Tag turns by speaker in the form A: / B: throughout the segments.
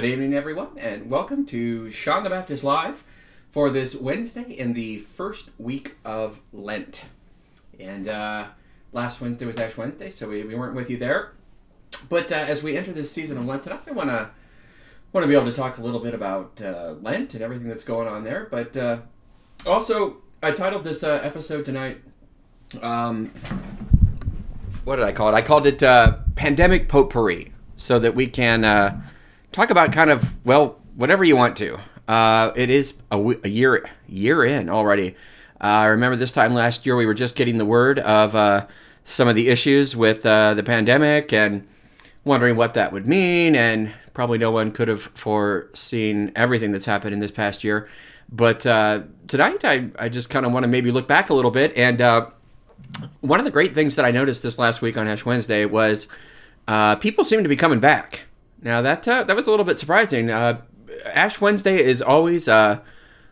A: Good evening, everyone, and welcome to Sean the Baptist Live for this Wednesday in the first week of Lent. And uh, last Wednesday was Ash Wednesday, so we, we weren't with you there. But uh, as we enter this season of Lent tonight, I want to want to be able to talk a little bit about uh, Lent and everything that's going on there. But uh, also, I titled this uh, episode tonight. Um, what did I call it? I called it uh, "Pandemic Potpourri," so that we can talk about kind of well whatever you want to. Uh, it is a, w- a year year in already. Uh, I remember this time last year we were just getting the word of uh, some of the issues with uh, the pandemic and wondering what that would mean, and probably no one could have foreseen everything that's happened in this past year. But uh, tonight I, I just kind of want to maybe look back a little bit and one of the great things that I noticed this last week on Ash Wednesday was people seem to be coming back. Now that uh, that was a little bit surprising. Uh, Ash Wednesday is always uh,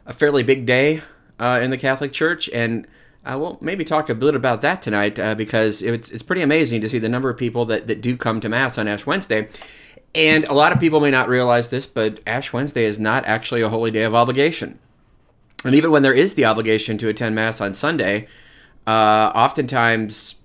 A: a fairly big day uh, in the Catholic Church, and I will maybe talk a bit about that tonight uh, because it's it's pretty amazing to see the number of people that, that do come to Mass on Ash Wednesday. And a lot of people may not realize this, but Ash Wednesday is not actually a holy day of obligation. And even when there is the obligation to attend Mass on Sunday, uh, oftentimes,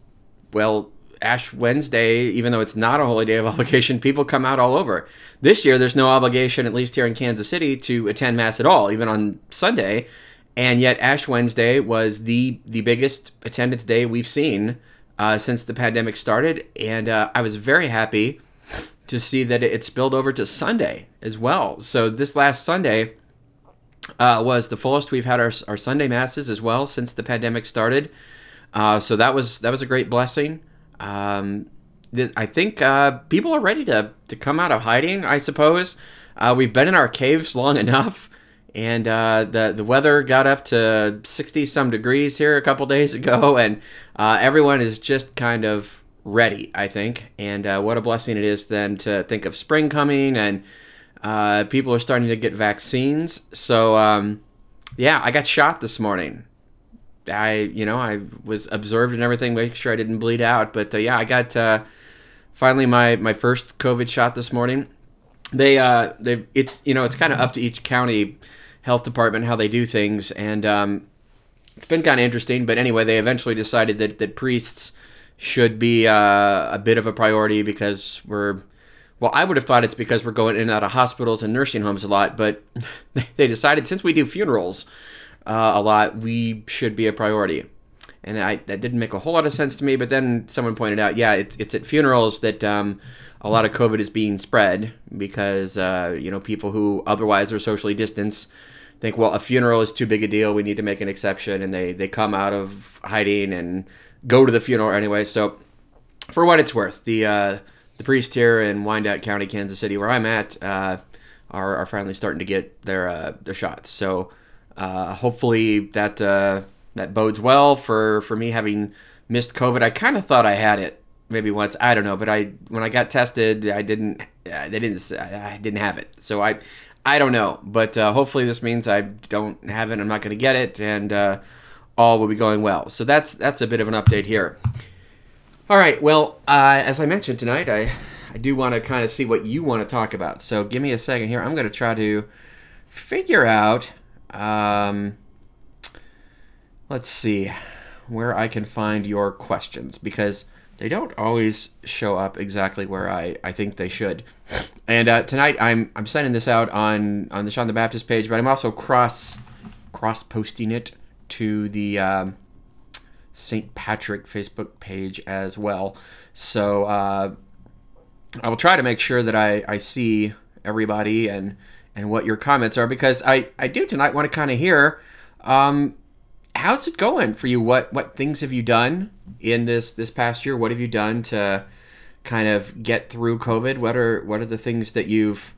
A: well, Ash Wednesday, even though it's not a holy day of obligation, people come out all over. This year, there's no obligation, at least here in Kansas City, to attend Mass at all, even on Sunday. And yet, Ash Wednesday was the the biggest attendance day we've seen uh, since the pandemic started, and uh, I was very happy to see that it spilled over to Sunday as well. So this last Sunday uh, was the fullest we've had our, our Sunday masses as well since the pandemic started. Uh, so that was that was a great blessing. Um, this, I think uh, people are ready to to come out of hiding. I suppose uh, we've been in our caves long enough, and uh, the the weather got up to sixty some degrees here a couple days ago, and uh, everyone is just kind of ready. I think, and uh, what a blessing it is then to think of spring coming, and uh, people are starting to get vaccines. So um, yeah, I got shot this morning. I, you know, I was observed and everything, make sure I didn't bleed out. But uh, yeah, I got uh, finally my my first COVID shot this morning. They, uh, they, it's you know, it's kind of up to each county health department how they do things, and um, it's been kind of interesting. But anyway, they eventually decided that that priests should be uh, a bit of a priority because we're well, I would have thought it's because we're going in and out of hospitals and nursing homes a lot, but they decided since we do funerals uh, a lot, we should be a priority. And I, that didn't make a whole lot of sense to me. But then someone pointed out, yeah, it's, it's at funerals that um, a lot of COVID is being spread because uh, you know people who otherwise are socially distanced think, well, a funeral is too big a deal. We need to make an exception, and they they come out of hiding and go to the funeral anyway. So, for what it's worth, the uh, the priest here in Wyandotte County, Kansas City, where I'm at, uh, are, are finally starting to get their uh, their shots. So uh, hopefully that uh, that bodes well for for me having missed COVID. I kind of thought I had it maybe once. I don't know, but I when I got tested, I didn't. They didn't. I didn't have it. So I. I don't know, but uh, hopefully this means I don't have it. I'm not going to get it, and uh, all will be going well. So that's that's a bit of an update here. All right. Well, uh, as I mentioned tonight, I I do want to kind of see what you want to talk about. So give me a second here. I'm going to try to figure out. Um, let's see where I can find your questions because they don't always show up exactly where I, I think they should. And uh, tonight I'm I'm sending this out on on the Sean the Baptist page, but I'm also cross cross posting it to the um, St. Patrick Facebook page as well. So uh, I will try to make sure that I, I see everybody and and what your comments are because I, I do tonight want to kind of hear um, how's it going for you? What what things have you done in this this past year? What have you done to kind of get through COVID? What are what are the things that you've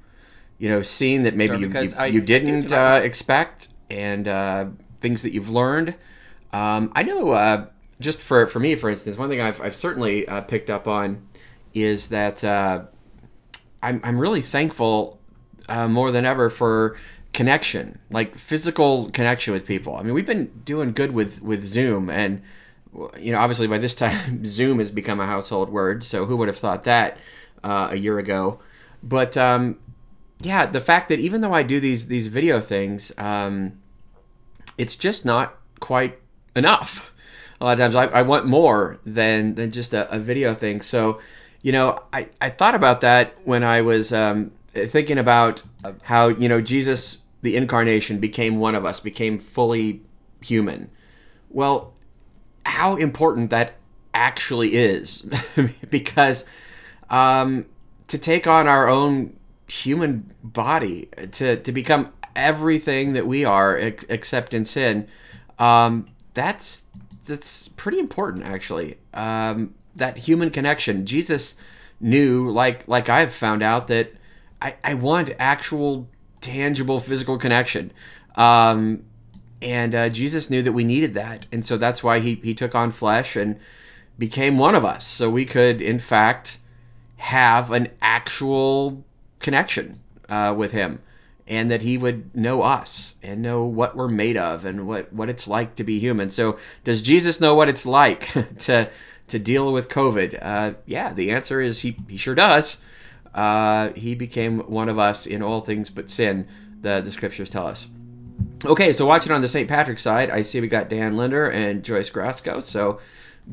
A: you know seen that maybe you, you,
B: I-
A: you didn't uh, expect and uh, things that you've learned? Um, I know uh, just for for me, for instance, one thing I've I've certainly uh, picked up on is that uh, I'm I'm really thankful uh, more than ever for connection, like physical connection with people. I mean, we've been doing good with with Zoom, and you know, obviously by this time, Zoom has become a household word. So who would have thought that uh, a year ago? But um, yeah, the fact that even though I do these these video things, um, it's just not quite enough. A lot of times, I, I want more than than just a, a, video thing. So, you know, I, I thought about that when I was um, thinking about how you know Jesus, the incarnation, became one of us, became fully human. Well, how important that actually is, because um, to take on our own human body to to become everything that we are ex- except in sin um, that's that's pretty important actually. Um, that human connection. Jesus knew like like i've found out that i, I want actual tangible physical connection um, and uh, jesus knew that we needed that and so that's why he, he took on flesh and became one of us so we could in fact have an actual connection uh, with him and that he would know us and know what we're made of and what, what it's like to be human. So, does Jesus know what it's like to to deal with COVID? Uh, yeah, the answer is he, he sure does. Uh, he became one of us in all things but sin, the, the scriptures tell us. Okay, so watching on the St. Patrick side, I see we got Dan Linder and Joyce Grasco. So,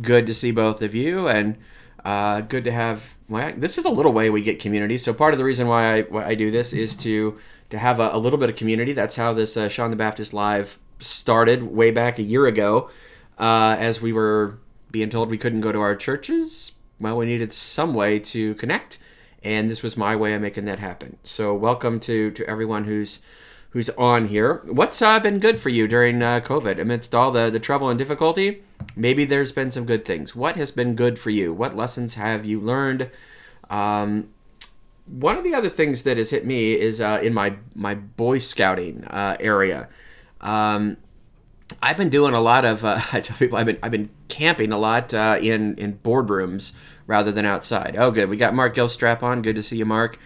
A: good to see both of you. And uh, good to have. Well, this is a little way we get community. So part of the reason why I, why I do this is to to have a, a, little bit of community. That's how this uh, Sean the Baptist live started way back a year ago, uh, as we were being told we couldn't go to our churches. Well, we needed some way to connect, and this was my way of making that happen. So welcome to to everyone who's who's on here. What's uh, been good for you during uh, COVID amidst all the, the trouble and difficulty? Maybe there's been some good things. What has been good for you? What lessons have you learned? Um, one of the other things that has hit me is uh, in my my Boy Scouting uh, area. Um, I've been doing a lot of. Uh, I tell people I've been I've been camping a lot uh, in in boardrooms rather than outside. Oh, good. We got Mark Gilstrap on. Good to see you, Mark.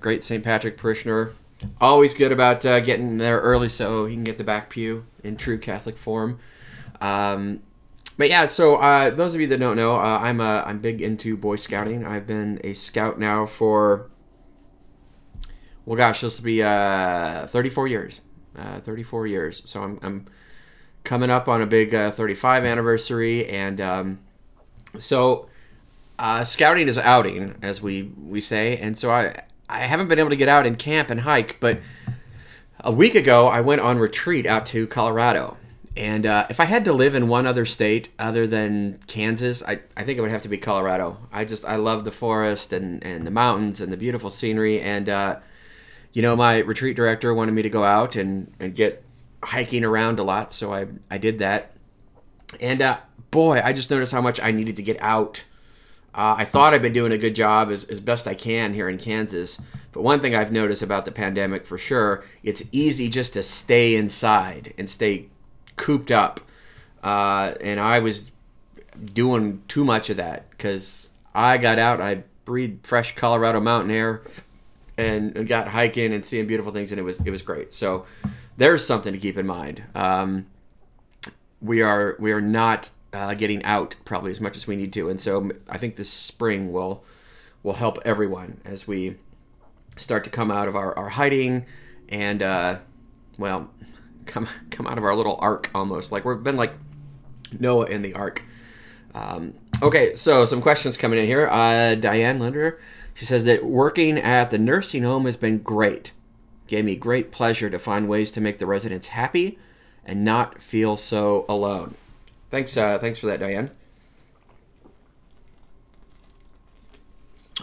A: Great St. Patrick parishioner always good about uh, getting there early so he can get the back pew in true Catholic form. Um, but yeah, so uh, those of you that don't know, uh, I'm uh, I'm big into Boy Scouting. I've been a scout now for well, gosh, this will be uh, 34 years. Uh, 34 years. So I'm, I'm coming up on a big uh, 35 anniversary, and um, so scouting is outing, as we we say, and so I I haven't been able to get out and camp and hike, but a week ago I went on retreat out to Colorado. And uh, if I had to live in one other state other than Kansas, I, I think it would have to be Colorado. I just, I love the forest and, and the mountains and the beautiful scenery. And, uh, you know, my retreat director wanted me to go out and, and get hiking around a lot. So I, I did that. And uh, boy, I just noticed how much I needed to get out uh, I thought I've been doing a good job as, as best I can here in Kansas. But one thing I've noticed about the pandemic for sure, it's easy just to stay inside and stay cooped up. Uh, and I was doing too much of that because I got out, I breathed fresh Colorado mountain air, and, got hiking and seeing beautiful things, and it was it was great. So there's something to keep in mind. Um, we are we are not uh, getting out probably as much as we need to. And so I think this spring will will help everyone as we start to come out of our, our hiding and uh, well come come out of our little ark almost like we've been like Noah in the ark. Um, okay, so some questions coming in here. Uh, Diane Linder, she says that working at the nursing home has been great. Gave me great pleasure to find ways to make the residents happy and not feel so alone. Thanks, uh, thanks for that, Diane.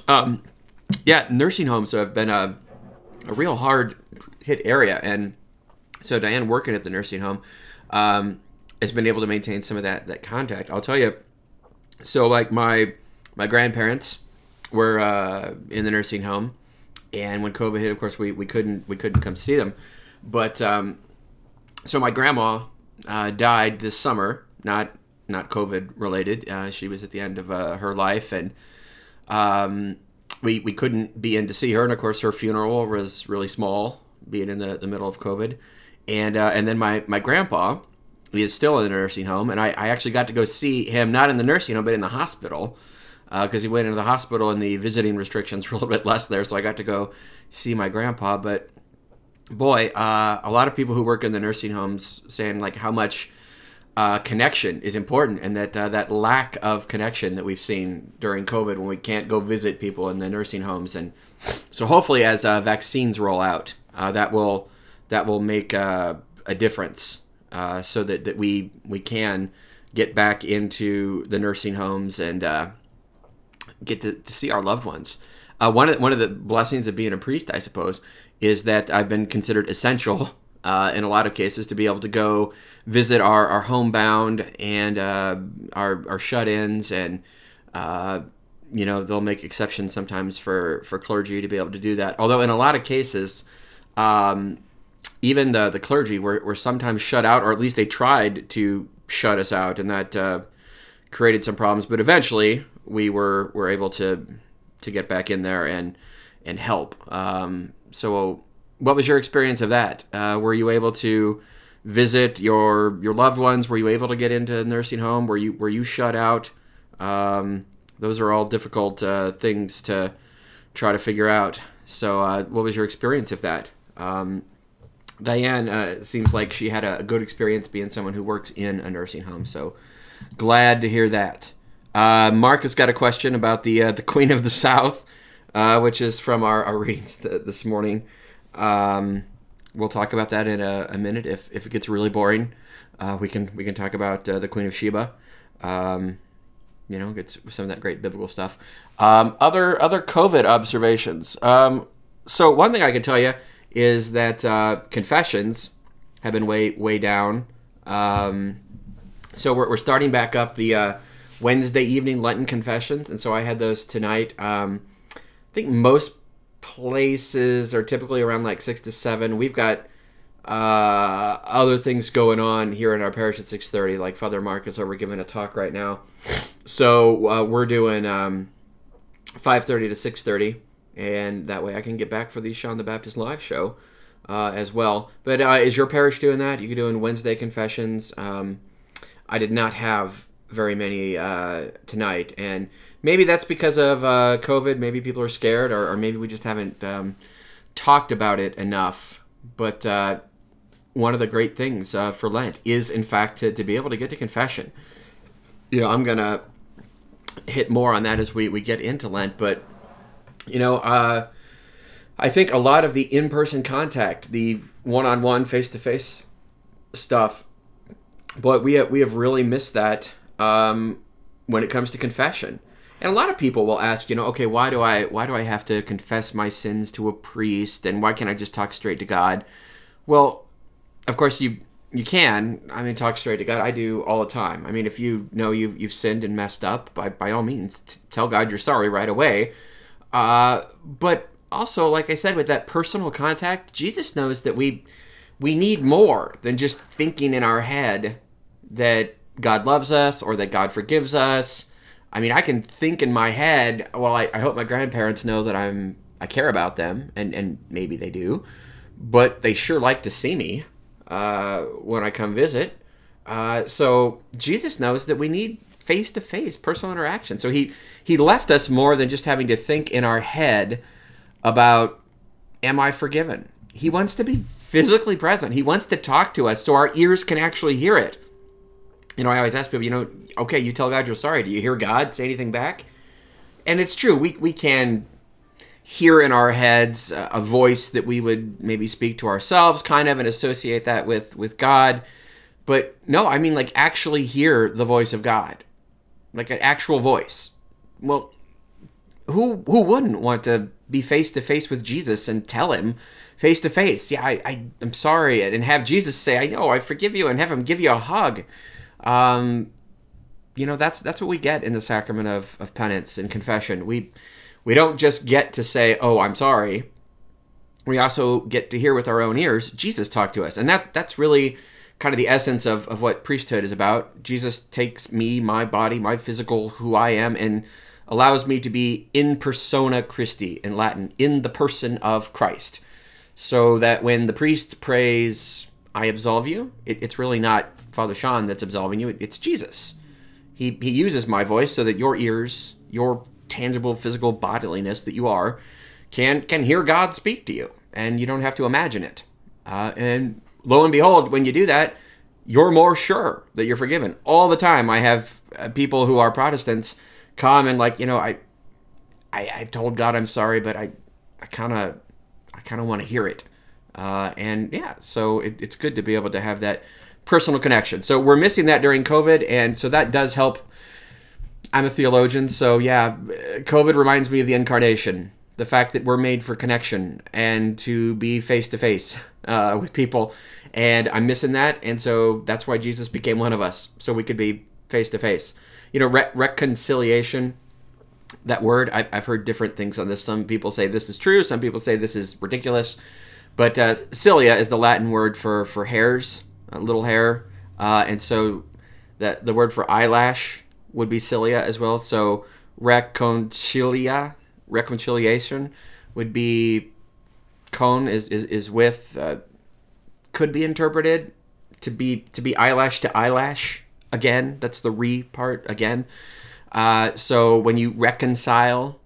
A: Um, yeah, nursing homes have been a, a real hard hit area, and so Diane working at the nursing home um, has been able to maintain some of that that contact. I'll tell you. So, like my my grandparents were uh, in the nursing home, and when COVID hit, of course, we, we couldn't we couldn't come see them. But um, so my grandma uh, died this summer, not not COVID related. Uh, she was at the end of uh, her life, and um, we we couldn't be in to see her. And of course, her funeral was really small, being in the, the middle of COVID. And uh, and then my my grandpa he is still in the nursing home, and I, I actually got to go see him not in the nursing home but in the hospital. because he went into the hospital and the visiting restrictions were a little bit less there, so I got to go see my grandpa. But boy, uh, a lot of people who work in the nursing homes saying like how much uh, connection is important, and that uh, that lack of connection that we've seen during COVID when we can't go visit people in the nursing homes, and so hopefully as uh, vaccines roll out, uh, that will that will make uh, a difference, so that, that we we can get back into the nursing homes and get to, to see our loved ones. one of one of the blessings of being a priest, I suppose, is that I've been considered essential uh, in a lot of cases to be able to go visit our, our homebound and uh, our, our shut-ins and uh, you know they'll make exceptions sometimes for, for clergy to be able to do that. Although in a lot of cases um, even the, the clergy were, were sometimes shut out or at least they tried to shut us out and that uh, created some problems. But eventually we were, were able to to get back in there and and help. Um, so what was your experience of that? Uh, were you able to visit your your loved ones? Were you able to get into a nursing home? Were you were you shut out? Um, those are all difficult uh, things to try to figure out. So, uh, what was your experience of that? Um, Diane uh, seems like she had a good experience being someone who works in a nursing home. So, glad to hear that. Uh, Mark has got a question about the uh, the Queen of the South, which is from our, our readings th- this morning. Um, we'll talk about that in a, a, minute. If, if it gets really boring, uh, we can we can talk about uh, the Queen of Sheba. Um, you know, get some of that great biblical stuff. Um, other other COVID observations. Um, so one thing I can tell you is that uh, confessions have been way way down. Um, so we're, we're starting back up the uh, Wednesday evening Lenten confessions, and so I had those tonight. Um, I think most places are typically around like six to seven. We've got uh, other things going on here in our parish at six thirty. Like Father Marcus over giving a talk right now, so uh, we're doing um, five thirty to six thirty, and that way I can get back for the Sean the Baptist live show uh, as well. But uh, is your parish doing that? You doing Wednesday confessions? Um, I did not have very many uh, tonight, and maybe that's because of uh, COVID. Maybe people are scared, or, or maybe we just haven't um, talked about it enough. But uh, one of the great things uh, for Lent is, in fact, to, to be able to get to confession. You know, I'm gonna hit more on that as we, we get into Lent, but you know, uh, I think a lot of the in-person contact, the one-on-one, face-to-face stuff, but we have, we have really missed that um, when it comes to confession. And a lot of people will ask, you know, okay, why do I why do I have to confess my sins to a priest and why can't I just talk straight to God? Well, of course you you can. I mean, talk straight to God. I do all the time. I mean, if you know you've you've sinned and messed up, by by all means, t- tell God you're sorry right away. Uh, but also, like I said, with that personal contact, Jesus knows that we we need more than just thinking in our head that God loves us or that God forgives us. I mean, I can think in my head, well, I, I hope my grandparents know that I'm I care about them, and, and maybe they do, but they sure like to see me uh, when I come visit. Uh, so Jesus knows that we need face to face personal interaction. So he he left us more than just having to think in our head about am I forgiven. He wants to be physically present. He wants to talk to us so our ears can actually hear it you know, I always ask people, you know, okay, you tell God you're sorry. Do you hear God say anything back? And it's true. We we can hear in our heads a voice that we would maybe speak to ourselves, kind of, and associate that with with God. But no, I mean like actually hear the voice of God, like an actual voice. Well, who who wouldn't want to be face to face with Jesus and tell him face to face, yeah, I, I I'm sorry, and have Jesus say, I know, I forgive you, and have him give you a hug um, you know that's that's what we get in the sacrament of, of penance and confession. We we don't just get to say, "Oh, I'm sorry." We also get to hear with our own ears Jesus talk to us, and that that's really kind of the essence of, of what priesthood is about. Jesus takes me, my body, my physical, who I am, and allows me to be in persona Christi in Latin, in the person of Christ. So that when the priest prays, I absolve you, it, it's really not Father Sean that's absolving you. It's Jesus. He, he uses my voice so that your ears, your tangible physical bodiliness that you are can can hear God speak to you, and you don't have to imagine it. Uh, and lo and behold, when you do that, you're more sure that you're forgiven. All the time, I have uh, people who are Protestants come and like, you know, I, I I've told God I'm sorry, but I, I kind of, I kind of want to hear it. Uh, and yeah, so it, it's good to be able to have that personal connection. So we're missing that during COVID, and so that does help. I'm a theologian, so yeah, COVID reminds me of the incarnation, the fact that we're made for connection and to be face to face with people, and I'm missing that, and so that's why Jesus became one of us, so we could be face to face. You know, re- reconciliation. That word, I, I've heard different things on this. Some people say this is true. Some people say this is ridiculous. But uh, cilia is the Latin word for for hairs, a little hair, uh, and so that the word for eyelash would be cilia as well. So reconcilia, reconciliation, would be cone is is, is with uh, could be interpreted to be to be eyelash to eyelash again. That's the re part again. Uh, so when you reconcile,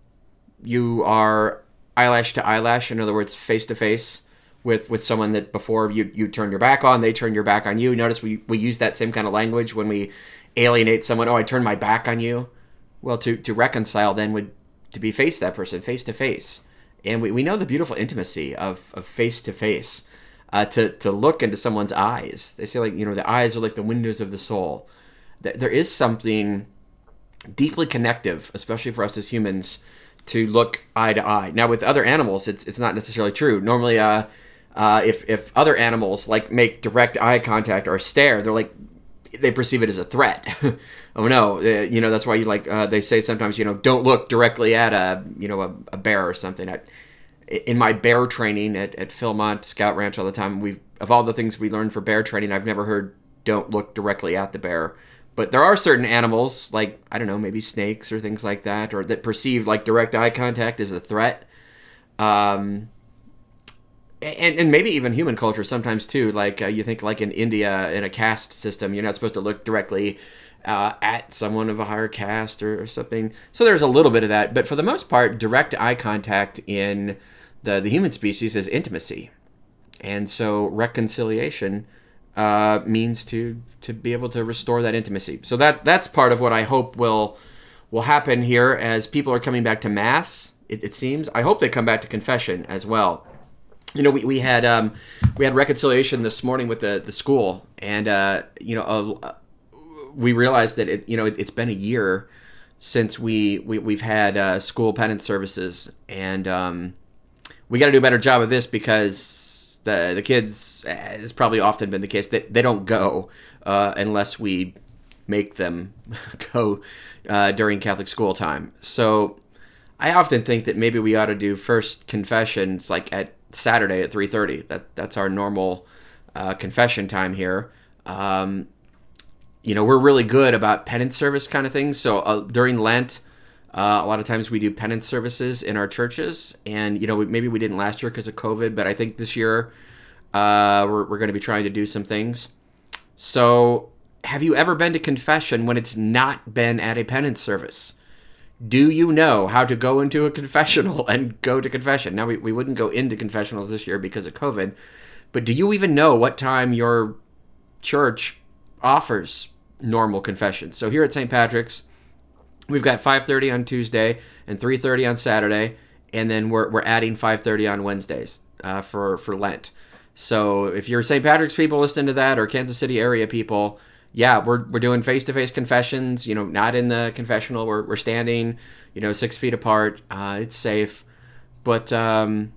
A: you are eyelash to eyelash. In other words, face to face with with someone that before you you turned your back on, they turned your back on you. Notice we we use that same kind of language when we alienate someone. Oh, I turned my back on you. Well, to to reconcile then would to be face that person face to face, and we, we know the beautiful intimacy of of face to face. To to look into someone's eyes. They say like you know the eyes are like the windows of the soul. That There is something deeply connective, especially for us as humans, to look eye to eye. Now, with other animals, it's it's not necessarily true. Normally, uh, uh, if if other animals like make direct eye contact or stare, they're like they perceive it as a threat. oh no, uh, you know that's why you like uh, they say sometimes you know don't look directly at a you know a, a bear or something. I, in my bear training at, at Philmont Scout Ranch all the time, we of all the things we learned for bear training, I've never heard don't look directly at the bear. But there are certain animals, like I don't know, maybe snakes or things like that, or that perceive like direct eye contact as a threat. Um, and, and maybe even human culture sometimes too. Like uh, you think, like in India, in a caste system, you're not supposed to look directly uh, at someone of a higher caste or, or, something. So there's a little bit of that, but for the most part, direct eye contact in the the human species is intimacy, and so reconciliation uh, means to to be able to restore that intimacy. So that that's part of what I hope will will happen here as people are coming back to mass. It, it seems. I hope they come back to confession as well you know, we, we had um, we had reconciliation this morning with the the school, and uh, you know, uh, we realized that it you know it, has been a year since we, we we've had uh, school penance services, and um, we got to do a better job of this because the the kids has probably often been the case that they don't go uh, unless we make them go uh, during Catholic school time. So I often think that maybe we ought to do first confessions like at Saturday at 3:30. That that's our normal uh, confession time here. Um, you know, we're really good about penance service kind of things. So uh, during Lent, uh, a lot of times we do penance services in our churches, and you know, maybe we didn't last year because of COVID, but I think this year uh, we're we're going to be trying to do some things. So, have you ever been to confession when it's not been at a penance service? Do you know how to go into a confessional and go to confession? Now, we, we wouldn't go into confessionals this year because of COVID, but do you even know what time your church offers normal confession? So here at St. Patrick's, we've got 5.30 on Tuesday and 3.30 on Saturday, and then we're, we're adding 5.30 on Wednesdays uh, for, for Lent. So if you're St. Patrick's people listening to that or Kansas City area people, yeah, we're we're doing face to face confessions. You know, not in the confessional. We're we're standing, you know, six feet apart. Uh, it's safe, but um,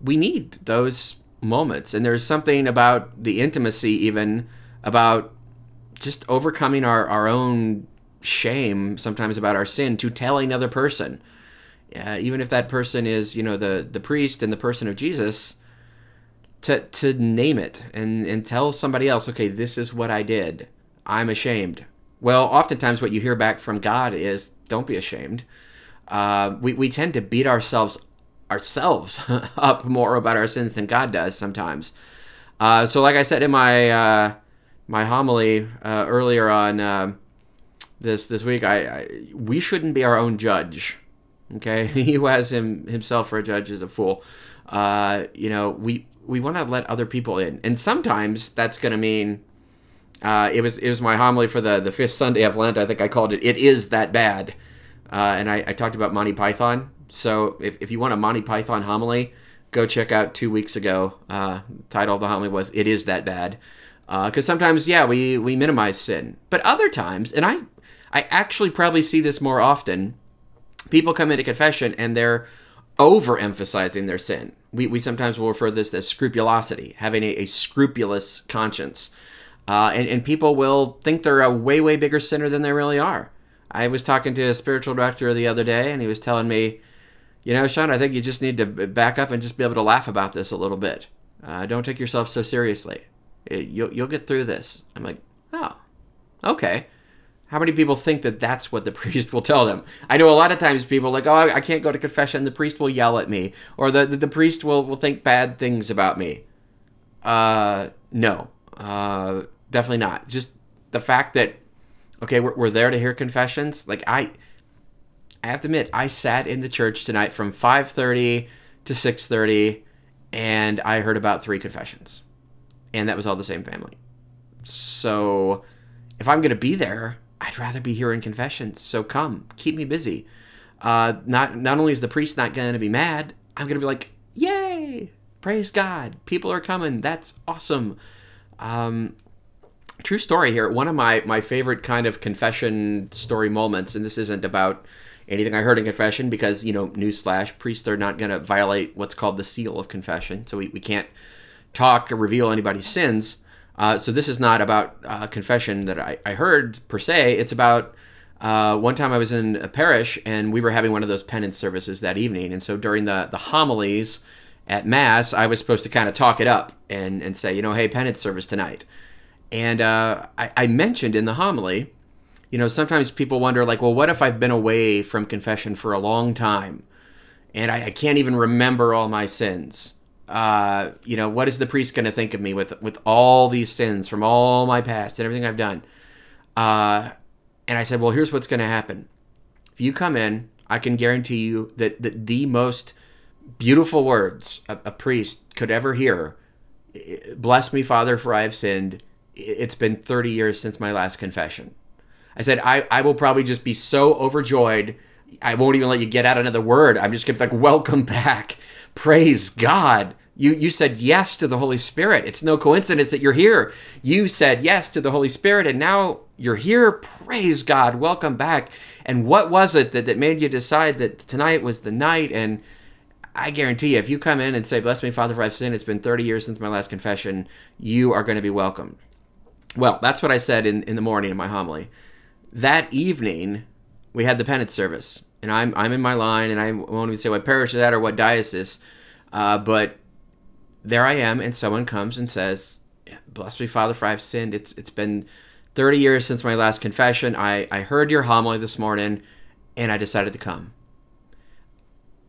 A: we need those moments. And there's something about the intimacy, even about just overcoming our our own shame sometimes about our sin to tell another person, uh, even if that person is you know the the priest and the person of Jesus to to name it and and tell somebody else okay this is what i did I'm ashamed. Well, oftentimes what you hear back from God is, don't be ashamed. Uh, we, we tend to beat ourselves ourselves up more about our sins than God does sometimes. Uh, so, like I said in my uh, my homily uh, earlier on uh, this this week. I, I we shouldn't be our own judge. Okay, he who has him himself for a judge is a fool. Uh, you know, we we want to let other people in, and sometimes that's going to mean. Uh, it was it was my homily for the the fifth Sunday of Lent. I think I called it "It Is That Bad," uh, and I, I talked about Monty Python. So if, if you want a Monty Python homily, go check out two weeks ago. Uh, title of the homily was "It Is That Bad," because uh, sometimes yeah we we minimize sin, but other times, and I I actually probably see this more often. People come into confession and they're overemphasizing their sin. We, we sometimes will refer to this as scrupulosity, having a, a scrupulous conscience. Uh, and, and people will think they're a way, way bigger sinner than they really are. I was talking to a spiritual director the other day, and he was telling me, you know, Sean, I think you just need to back up and just be able to laugh about this a little bit. Uh, don't take yourself so seriously. It, you'll, you'll get through this. I'm like, oh, okay. How many people think that that's what the priest will tell them? I know a lot of times people are like, oh, I can't go to confession. The priest will yell at me, or the the, the priest will will think bad things about me. Uh, no, uh, definitely not. Just the fact that okay, we're, we're there to hear confessions. Like I, I have to admit, I sat in the church tonight from five thirty to six thirty, and I heard about three confessions, and that was all the same family. So, if I'm gonna be there I'd rather be hearing confessions. So come, keep me busy. Uh, not not only is the priest not to be mad, I'm to be like, yay, praise God, people are coming. That's awesome. Um, true story here. One of my my favorite kind of confession story moments, and this isn't about anything I heard in confession because you know, newsflash, priests are not going to violate what's called the seal of confession, so we, we can't talk or reveal anybody's sins. Uh, so this is not about uh, confession that I, I, heard per se. It's about uh, one time I was in a parish and we were having one of those penance services that evening. And so during the, the homilies at Mass, I was supposed to kind of talk it up and, and say, you know, hey, penance service tonight. And uh, I, I mentioned in the homily, you know, sometimes people wonder, like, well, what if I've been away from confession for a long time and I, I can't even remember all my sins? uh, you know, what is the priest going to think of me with with all these sins from all my past and everything I've done? Uh, and I said, well, here's what's going to happen. If you come in, I can guarantee you that, that the most beautiful words a, a priest could ever hear, bless me, Father, for I have sinned. It's been 30 years since my last confession. I said, I, I will probably just be so overjoyed. I won't even let you get out another word. I'm just going to be like, welcome back Praise God. You, you said yes to the Holy Spirit. It's no coincidence that you're here. You said yes to the Holy Spirit, and now you're here. Praise God. Welcome back. And what was it that, that made you decide that tonight was the night? And I guarantee you, if you come in and say, Bless me, Father, for I've sinned, it's been 30 years since my last confession, you are going to be welcomed. Well, that's what I said in, in the morning in my homily. That evening, we had the penance service and I'm I'm in my line, and I won't even say what parish is at or what diocese, uh, but there I am, and someone comes and says, "Bless me, Father, for I've sinned. It's it's been 30 years since my last confession. I I heard your homily this morning, and I decided to come."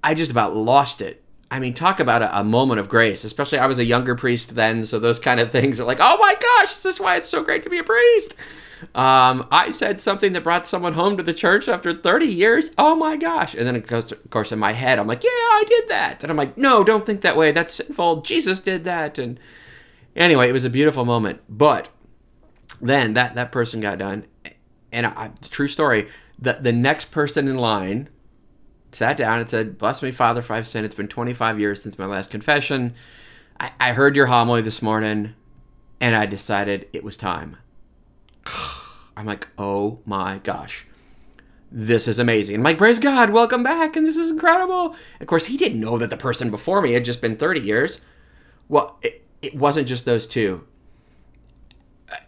A: I just about lost it. I mean, talk about a, a, moment of grace. Especially, I was a younger priest then, so those kind of things are like, oh my gosh, this is why it's so great to be a priest. Um, I said something that brought someone home to the church after 30 years. Oh my gosh. And then it goes, of course, in my head, I'm like, yeah, I did that. And I'm like, no, don't think that way. That's sinful. Jesus did that. And anyway, it was a beautiful moment. But then that, that person got done. And I, true story, the, the next person in line sat down and said, Bless me, Father, for I've sinned. It's been 25 years since my last confession. I, I heard your homily this morning, and I decided it was time. I'm like, oh my gosh, this is amazing. I'm like, praise God, welcome back, and this is incredible. Of course, he didn't know that the person before me had just been 30 years. Well, it, it wasn't just those two.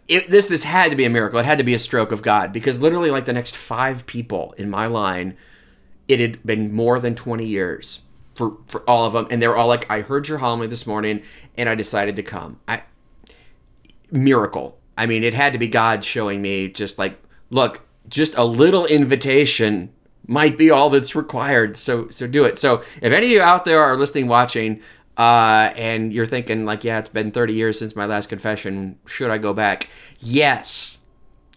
A: It, this this had to be a miracle. It had to be a stroke of God because literally, like the next five people in my line, it had been more than 20 years for for all of them, and they were all like, "I heard your homily this morning, and I decided to come." I miracle I mean, it had to be God showing me just like, look, just a little invitation might be all that's required. So so do it. So if any of you out there are listening, watching, uh, and you're thinking like, yeah, it's been 30 years since my last confession. Should I go back? Yes.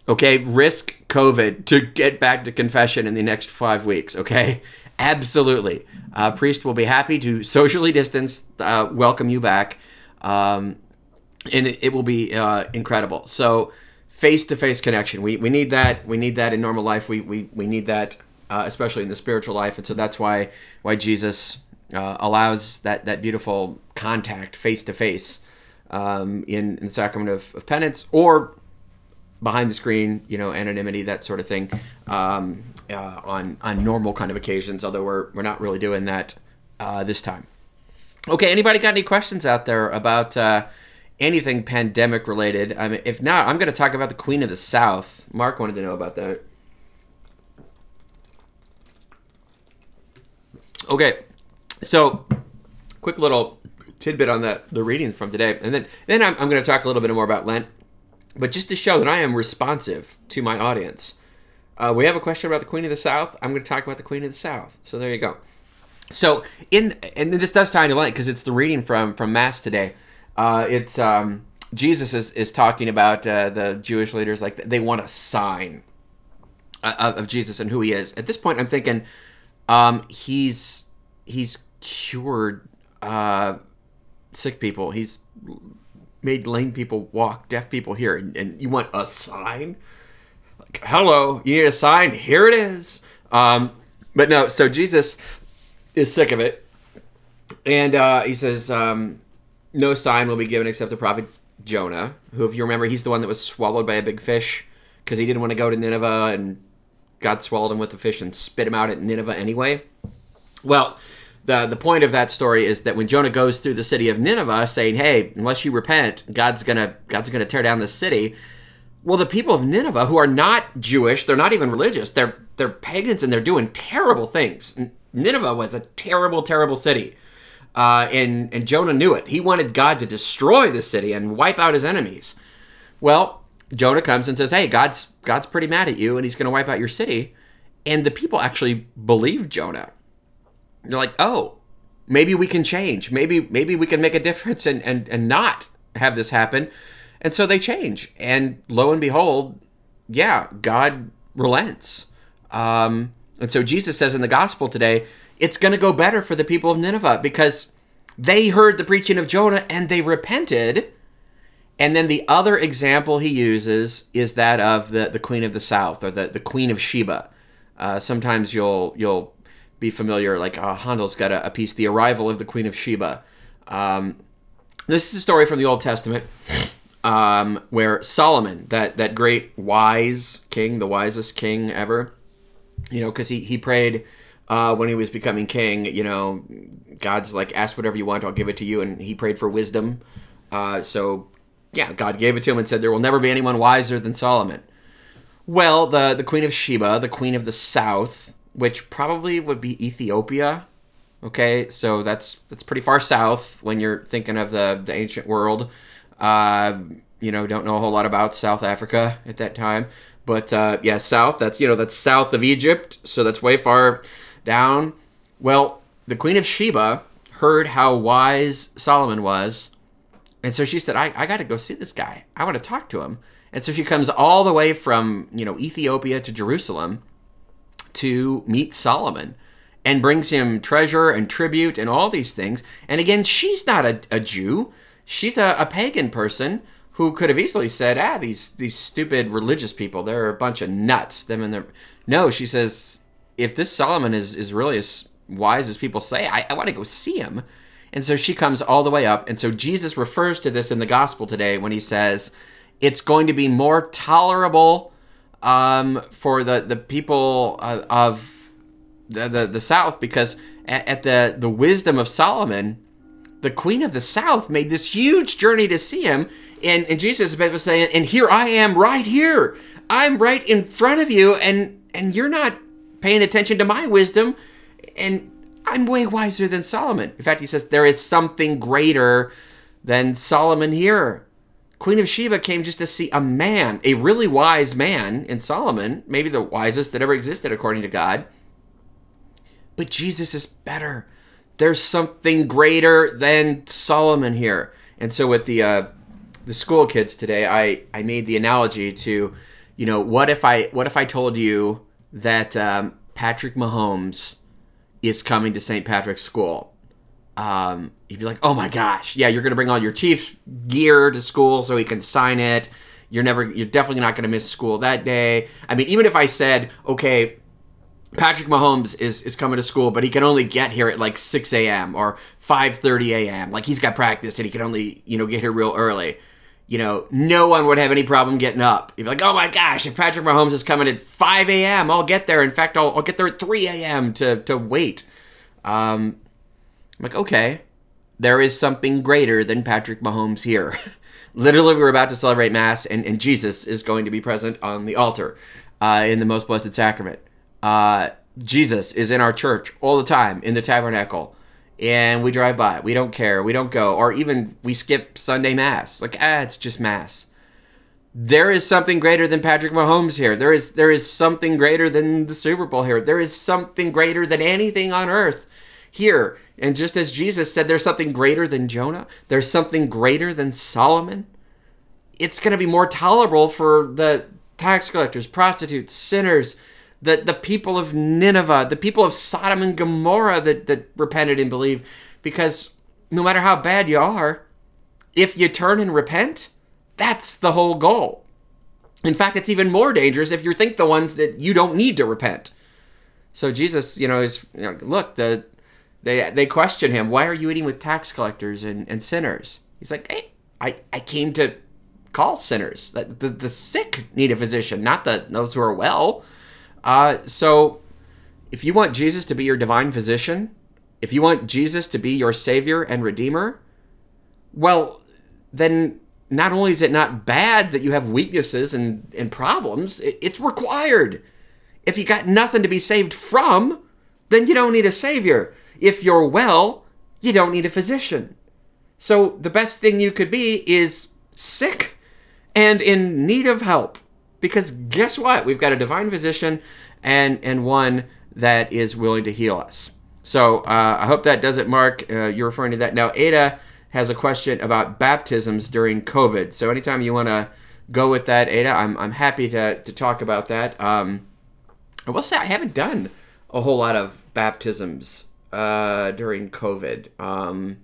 A: Okay, risk COVID to get back to confession in the next five weeks, okay? Absolutely. Uh, priest will be happy to socially distance, uh, welcome you back. Um, and it, it will be uh, incredible. So, face to face connection. We, we need that. We need that in normal life. We, we, we need that, uh, especially in the spiritual life. And so that's why why Jesus uh, allows that, that beautiful contact face to face in in the sacrament of, of penance or behind the screen, you know, anonymity, that sort of thing, um, uh, on on normal kind of occasions. Although we're we're not really doing that uh, this time. Okay, anybody got any questions out there about uh, anything pandemic related? I mean, if not, I'm going to talk about the Queen of the South. Mark wanted to know about that. Okay, so quick little tidbit on that the reading from today, and then then I'm, I'm going to talk a little bit more about Lent but just to show that I am responsive to my audience, uh, we have a question about the Queen of the South. I'm going to talk about the Queen of the South. So there you go. So in and this does tie into Lent because it's the reading from from Mass today. Uh, it's um, Jesus is, is talking about uh, the Jewish leaders like they want a sign uh, of Jesus and who he is. At this point, I'm thinking um, he's he's cured uh, sick people. He's made lame people walk, deaf people hear, and, and you want a sign? Like, hello, you need a sign? Here it is. Um, but no, so Jesus is sick of it, and uh, he says, um, "No sign will be given except the prophet Jonah, who, if you remember, he's the one that was swallowed by a big fish because he didn't want to go to Nineveh, and God swallowed him with the fish and spit him out at Nineveh anyway." Well, the the point of that story is that when Jonah goes through the city of Nineveh saying, "Hey, unless you repent, God's going to God's going to tear down the city." Well, the people of Nineveh who are not Jewish, they're not even religious. They're they're pagans and they're doing terrible things. Nineveh was a terrible terrible city. Uh, and and Jonah knew it. He wanted God to destroy the city and wipe out his enemies. Well, Jonah comes and says, "Hey, God's God's pretty mad at you, and He's going to wipe out your city." And the people actually believe Jonah they're like, oh, maybe we can change. Maybe maybe we can make a difference and and and not have this happen. And so they change, and lo and behold, yeah, God relents. Um, and so Jesus says in the gospel today, it's going to go better for the people of Nineveh because they heard the preaching of Jonah and they repented. And then the other example he uses is that of the, the Queen of the South or the, the Queen of Sheba. Uh, sometimes you'll you'll be familiar. Like uh, Handel's got a, a, piece, "The Arrival of the Queen of Sheba." Um, this is a story from the Old Testament um, where Solomon, that that great wise king, the wisest king ever, you know, because he he prayed uh, when he was becoming king. You know, God's like, "Ask whatever you want, I'll give it to you," and he prayed for wisdom. Uh, so, yeah, God gave it to him and said, "There will never be anyone wiser than Solomon." Well, the the Queen of Sheba, the Queen of the South, which probably would be Ethiopia. Okay, so that's that's pretty far south when you're thinking of the the ancient world. Uh, you know, don't know a whole lot about South Africa at that time, but uh, yeah, south. That's you know that's south of Egypt, so that's way far down. Well, the Queen of Sheba heard how wise Solomon was, and so she said, "I, I got to go see this guy. I want to talk to him." And so she comes all the way from you know Ethiopia to Jerusalem to meet Solomon and brings him treasure and tribute and all these things. And again, she's not a, a Jew. She's a, a, pagan person who could have easily said, ah, these, these stupid religious people, they're a bunch of nuts. Them and their... No, she says, if this Solomon is, is really as wise as people say, I, I want to go see him. And so she comes all the way up. And so Jesus refers to this in the gospel today when he says, it's going to be more tolerable um, for the the people of, of the, the, the South because at, at, the the wisdom of Solomon, the Queen of the South made this huge journey to see him, and and Jesus was saying, and here I am right here, I'm right in front of you, and and you're not paying attention to my wisdom, and I'm way wiser than Solomon. In fact, he says there is something greater than Solomon here. Queen of Sheba came just to see a man, a really wise man in Solomon, maybe the wisest that ever existed according to God. But Jesus is better. There's something greater than Solomon here. And so with the uh, the school kids today, I, I made the analogy to, you know, what if I what if I told you that um, Patrick Mahomes is coming to St. Patrick's School? Um, you'd be like, oh my gosh, yeah, you're gonna bring all your Chiefs gear to school so he can sign it. You're never, you're definitely not gonna miss school that day. I mean, even if I said, okay, Patrick Mahomes is is coming to school, but he can only get here at like 6 a.m. or 5:30 a.m. Like he's got practice and he can only you know get here real early. You know, no one would have any problem getting up. You'd be like, oh my gosh, if Patrick Mahomes is coming at 5 a.m., I'll get there. In fact, I'll, I'll get there at 3 a.m. to to wait. Um, I'm like, okay, there is something greater than Patrick Mahomes here. Literally, we were about to celebrate Mass, and, and Jesus is going to be present on the altar uh, in the Most Blessed Sacrament. Uh, Jesus is in our church all the time in the tabernacle, and we drive by. We don't care. We don't go, or even we skip Sunday Mass. Like, ah, it's just Mass. There is something greater than Patrick Mahomes here. There is there is something greater than the Super Bowl here. There is something greater than anything on earth here. And just as Jesus said, there's something greater than Jonah. There's something greater than Solomon. It's going to be more tolerable for the tax collectors, prostitutes, sinners the, the people of Nineveh, the people of Sodom and Gomorrah that, that repented and believed. Because no matter how bad you are, if you turn and repent, that's the whole goal. In fact, it's even more dangerous if you think the ones that you don't need to repent. So Jesus, you know, is you know, look, the they they question him, why are you eating with tax collectors and, and sinners? He's like, hey, I, I came to call sinners. The, the, the sick need a physician, not the those who are well. Uh, so, if you want Jesus to be your divine physician, if you want Jesus to be your savior and redeemer, well, then not only is it not bad that you have weaknesses and, and problems, it's required. If you got nothing to be saved from, then you don't need a savior. If you're well, you don't need a physician. So the best thing you could be is sick and in need of help. Because guess what? We've got a divine physician and and one that is willing to heal us. So uh, I hope that does it, Mark. Uh, you're referring to that. Now, Ada has a question about baptisms during COVID. So anytime you want to go with that, Ada, I'm, I'm happy to, to talk about that. Um, I will say I haven't done a whole lot of baptisms uh, during COVID. Um,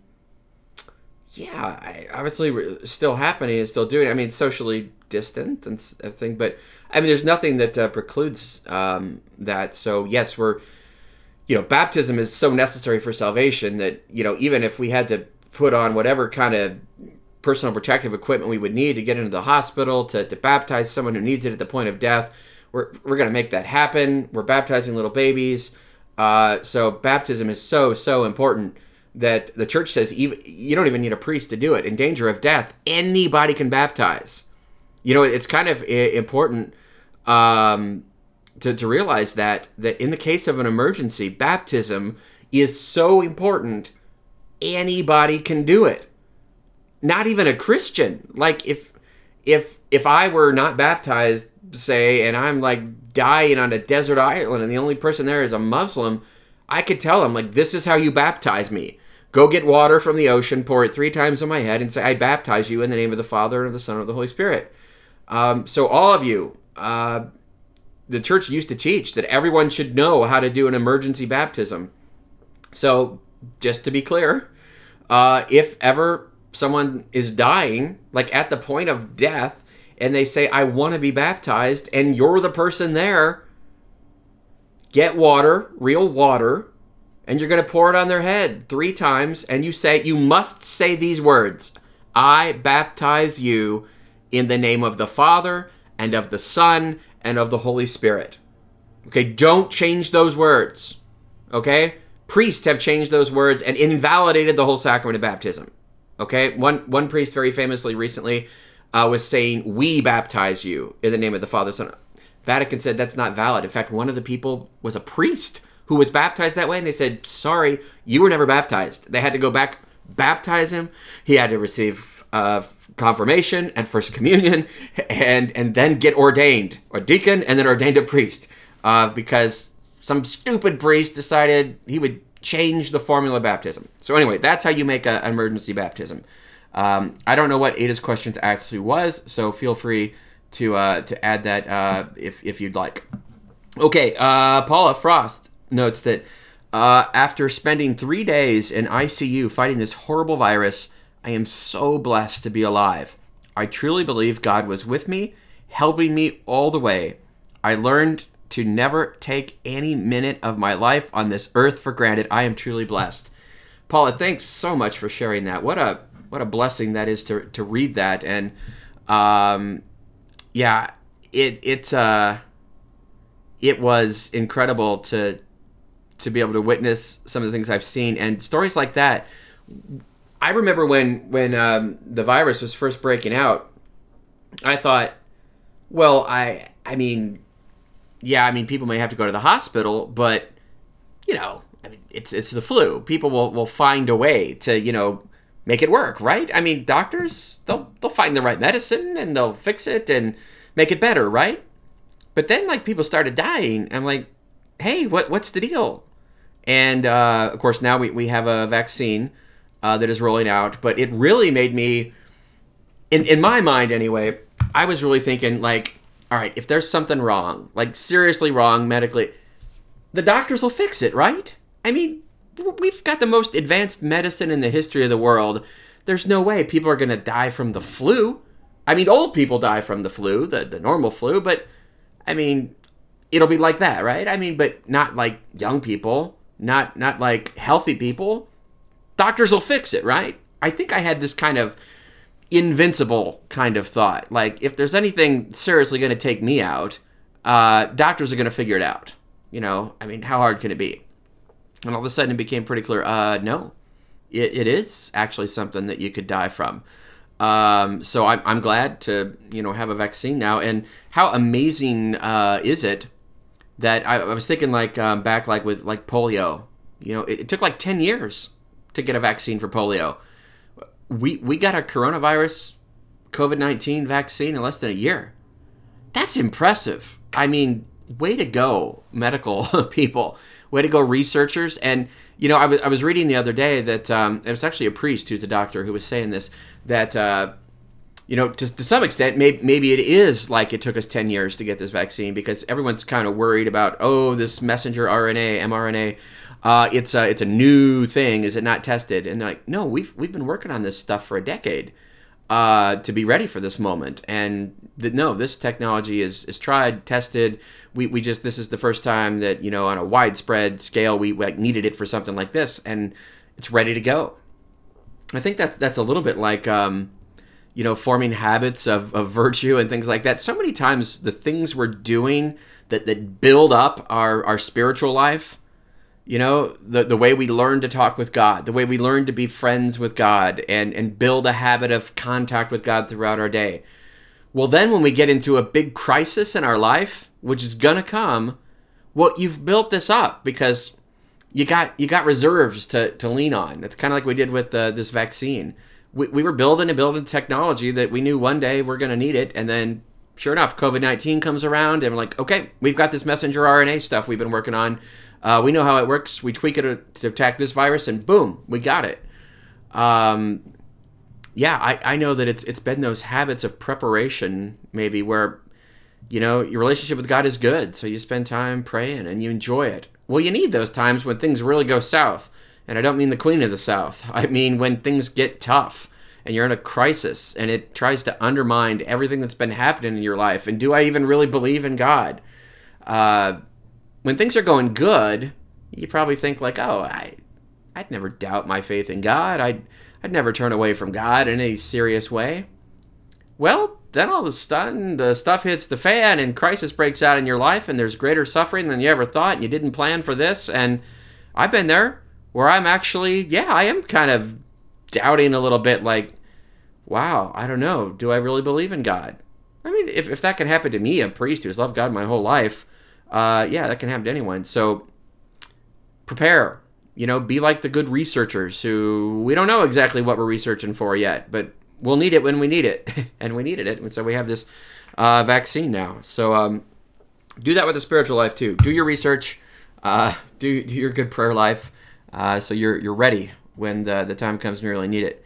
A: yeah, I, obviously still happening and still doing. I mean, socially distant and everything, but I mean, there's nothing that uh, precludes um, that. So yes, we're, you know, baptism is so necessary for salvation that you know even if we had to put on whatever kind of personal protective equipment we would need to get into the hospital to, to baptize someone who needs it at the point of death, we're we're gonna make that happen. We're baptizing little babies. Uh, so baptism is so so important that the church says even you don't even need a priest to do it. In danger of death, anybody can baptize. You know, it's kind of important um, to, to realize that that in the case of an emergency, baptism is so important. Anybody can do it. Not even a Christian. Like if if if I were not baptized, say, and I'm like dying on a desert island, and the only person there is a Muslim, I could tell him like, "This is how you baptize me." Go get water from the ocean, pour it three times on my head, and say, I baptize you in the name of the Father, and of the Son, and of the Holy Spirit. Um, so, all of you, uh, the church used to teach that everyone should know how to do an emergency baptism. So, just to be clear, uh, if ever someone is dying, like at the point of death, and they say, I want to be baptized, and you're the person there, get water, real water, and you're going to pour it on their head three times, and you say, You must say these words I baptize you in the name of the Father, and of the Son, and of the Holy Spirit. Okay, don't change those words. Okay? Priests have changed those words and invalidated the whole sacrament of baptism. Okay? One, one priest very famously recently uh, was saying, We baptize you in the name of the Father, Son. Vatican said that's not valid. In fact, one of the people was a priest who was baptized that way, and they said, "Sorry, you were never baptized." They had to go back, baptize him. He had to receive uh, confirmation and first communion, and and then get ordained a deacon, and then ordained a priest, uh, because some stupid priest decided he would change the formula of baptism. So anyway, that's how you make an emergency baptism. Um, I don't know what Ada's questions actually was, so feel free to uh, to add that uh, if if you'd like. Okay, uh, Paula Frost notes that uh, after spending three days in ICU fighting this horrible virus, I am so blessed to be alive. I truly believe God was with me, helping me all the way. I learned to never take any minute of my life on this earth for granted. I am truly blessed. Paula, thanks so much for sharing that. What a what a blessing that is to to read that and um, yeah, it it uh, it was incredible to to be able to witness some of the things I've seen and stories like that. I remember when when um, the virus was first breaking out, I thought, well, I I mean, yeah, I mean, people may have to go to the hospital, but you know, I mean, it's it's the flu. People will will find a way to you know make it work, right? I mean, doctors they'll they'll find the right medicine and they'll fix it and make it better, right? But then like people started dying. I'm like, hey, what what's the deal? And uh, of course now we, we have a vaccine uh, that is rolling out, but it really made me, in in my mind anyway, I was really thinking like, all right, if there's something wrong, like seriously wrong medically, the doctors will fix it, right? I mean, we've got the most advanced medicine in the history of the world. There's no way people are going to die from the flu. I mean, old people die from the flu, the, the normal flu, but I mean, it'll be like that, right? I mean, but not like young people, not not like healthy people. Doctors will fix it, right? I think I had this kind of invincible kind of thought. Like, if there's anything seriously going to take me out, uh, doctors are going to figure it out. You know, I mean, how hard can it be? And all of a sudden it became pretty clear uh, no, it, it is actually something that you could die from. Um, so I'm, I'm glad to you know have a vaccine now. And how amazing uh, is it that I, I was thinking like um, back like with like polio. You know, it, it took like ten years to get a vaccine for polio. We we got a coronavirus COVID nineteen vaccine in less than a year. That's impressive. I mean, way to go, medical people way to go, researchers. And you know, I was I was reading the other day that um, it was actually a priest who's a doctor who was saying this that. Uh, you know, to, to some extent, maybe, maybe it is like it took us 10 years to get this vaccine because everyone's kind of worried about, oh, this messenger RNA, mRNA, uh, it's, a, it's a new thing. Is it not tested? And like, no, we've, we've been working on this stuff for a decade uh, to be ready for this moment. And the, no, this technology is, is tried, tested, we, we just this is the first time that you know on a widespread scale we like needed it for something like this and it's ready to go. I think that's that's a little bit like um, you know forming habits of, of virtue and things like that. So many times the things we're doing that that build up our our spiritual life you know the the way we learn to talk with god the way we learn to be friends with god and and build a habit of contact with god throughout our day well then when we get into a big crisis in our life which is gonna come, well, you've built this up because you got you got reserves to, to lean on. It's kind of like we did with uh, this vaccine. We, we were building and building technology that we knew one day we're to need it, and then sure enough, COVID nineteen comes around, and we're like, okay, we've got this messenger RNA stuff we've been working on. Uh, we know how it works. We tweak it to, attack this virus, and boom, we got it. Um, yeah, I, I know that it's it's been those habits of preparation, maybe where you know, your relationship with God is good, so you spend time praying and you enjoy it. Well, you need those times when things really go south. And I don't mean the Queen of the South. I mean when things get tough and you're in a crisis and it tries to undermine everything that's been happening in your life. And do I even really believe in God? Uh, when things are going good, you probably think like, oh, I, I'd never doubt my faith in God. I'd, I'd never turn away from God in any serious way. Well, then all of a sudden the stuff hits the fan and crisis breaks out in your life and there's greater suffering than you ever thought and you didn't plan for this and i've been there where i'm actually yeah i am kind of doubting a little bit like wow i don't know do i really believe in god i mean if, if that can happen to me a priest who's loved god my whole life uh, yeah that can happen to anyone so prepare you know be like the good researchers who we don't know exactly what we're researching for yet but we'll need it when we need it, and we needed it, and so we have this uh, vaccine now. So um, do that with the spiritual life too. Do your research, uh, do, do your good prayer life, uh, so you're you're ready when the the time comes and you really need it.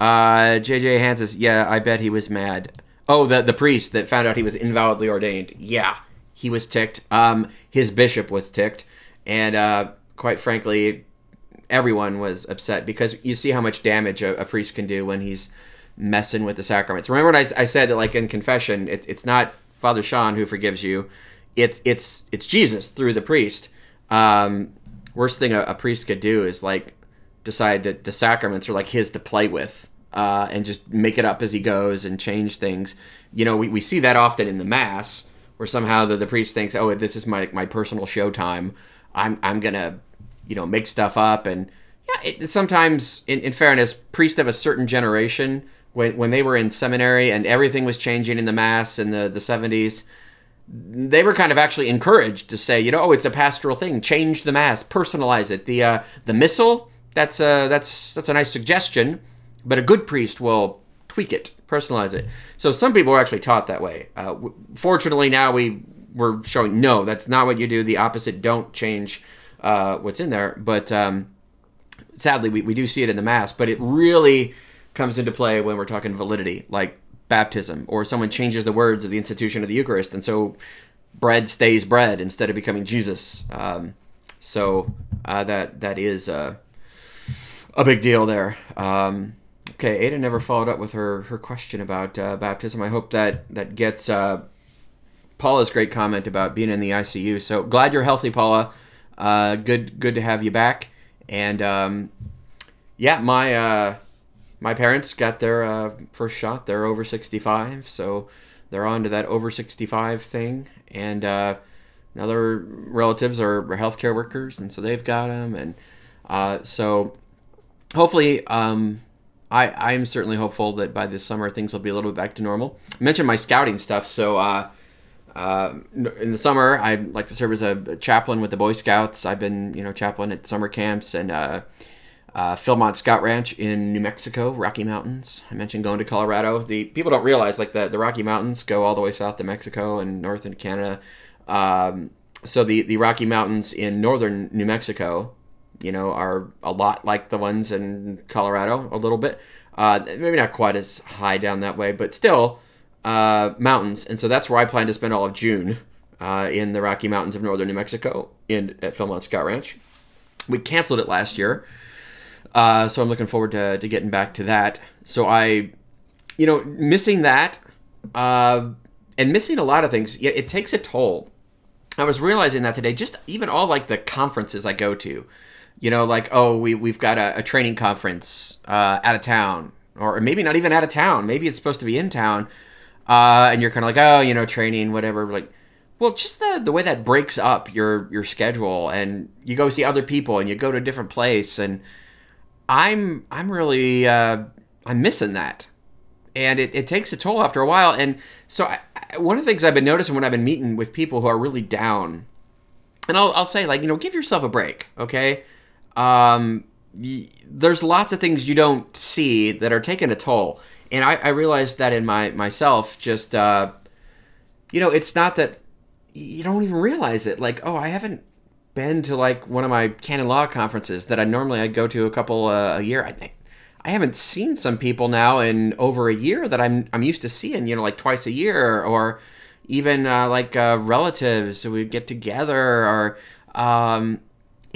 A: Uh, JJ Hans says, "Yeah, I bet he was mad." Oh, the the priest that found out he was invalidly ordained. Yeah, he was ticked. Um, his bishop was ticked, and uh, quite frankly, everyone was upset because you see how much damage a, a priest can do when he's messing with the sacraments. Remember when I, I said that, like in confession, it, it's not Father Sean who forgives you; it's it's it's Jesus through the priest. Um, worst thing a, a priest could do is like decide that the sacraments are like his to play with uh, and just make it up as he goes and change things. You know, we, we see that often in the mass where somehow the, the priest thinks, oh, this is my, my personal showtime. I'm, I'm to, you know, make stuff up. And yeah, it, sometimes, in, in fairness, priests of a certain generation, when, when they were in seminary and everything was changing in the mass in the, the 70s, they were kind of actually encouraged to say, you know, oh, it's a pastoral thing. Change the mass, personalize it. The uh, the missal, that's a that's that's a nice suggestion, but a good priest will tweak it, personalize it. So some people are actually taught that way. Uh, fortunately, now we we're showing no, that's not what you do. The opposite. Don't change uh, what's in there. But um, sadly, we, we do see it in the mass. But it really comes into play when we're talking validity, like baptism, or someone changes the words of the institution of the Eucharist, and so bread stays bread instead of becoming Jesus. Um, so uh, that that is a, a big deal there. Um, okay, Ada never followed up with her her question about uh, baptism. I hope that that gets uh, Paula's great comment about being in the ICU. So glad you're healthy, Paula. Uh, good good to have you back. And um, yeah, my uh, my parents got their uh, first shot. They're over 65, so they're on to that over 65 thing. And uh, other relatives are, are healthcare workers, and so they've got them. And so hopefully, um, I I'm certainly hopeful that by this summer things will be a little bit back to normal. I mentioned my scouting stuff, so. Uh, uh, in the summer, I like to serve as a chaplain with the Boy Scouts. I've been, you know, chaplain at summer camps and uh, uh, Philmont Scout Ranch in New Mexico, Rocky Mountains. I mentioned going to Colorado. The people don't realize like the, the Rocky Mountains go all the way south to Mexico and north into Canada. Um, so the the Rocky Mountains in northern New Mexico, you know, are a lot like the ones in Colorado, a little bit. Uh, maybe not quite as high down that way, but still uh, mountains. And so that's where I plan to spend all of June uh, in the Rocky Mountains of northern New Mexico in at Philmont Scout Ranch. We canceled it last year uh, so I'm looking forward to, to getting back to that. So I, you know, missing that uh, and missing a lot of things, it takes a toll. I was realizing that today, just even all like the conferences I go to, you know, like, oh, we, we've got a, a training conference uh, out of town, or maybe not even out of town. Maybe it's supposed to be in town. Uh, and you're kind of like, oh, you know, training, whatever. Like, well, just the the way that breaks up your your schedule, and you go see other people, and you go to a different place, and I'm I'm really uh, I'm missing that, and it, it takes a toll after a while. And so I, one of the things I've been noticing when I've been meeting with people who are really down, and I'll I'll say like you know give yourself a break, okay? Um, y- there's lots of things you don't see that are taking a toll, and I, I realized that in my myself just uh, you know it's not that you don't even realize it like oh I haven't been to like one of my canon law conferences that I normally I go to a couple uh, a year. I think I haven't seen some people now in over a year that I'm I'm used to seeing. You know, like twice a year, or even uh, like uh, relatives we get together, or um,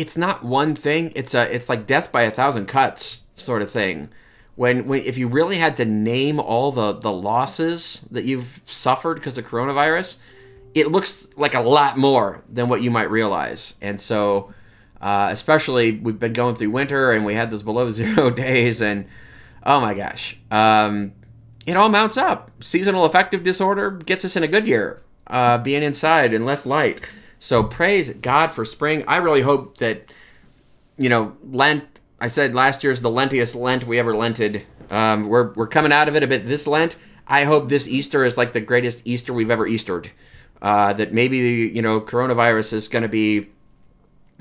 A: it's not one thing. It's a it's like death by a thousand cuts sort of thing. When, when if you really had to name all the the losses that you've suffered because of coronavirus, it looks like a lot more than what you might realize. And so, uh, especially we've been going through winter and we had those below zero days, and oh my gosh, um, it all mounts up. Seasonal affective disorder gets us in a good year, uh, being inside and less light. So praise God for spring. I really hope that, you know, Lent. I said last year's the lentiest Lent we ever lented. Um, we're we're coming out of it a bit this Lent. I hope this Easter is like the greatest Easter we've ever Eastered uh, that maybe you know coronavirus is going to be,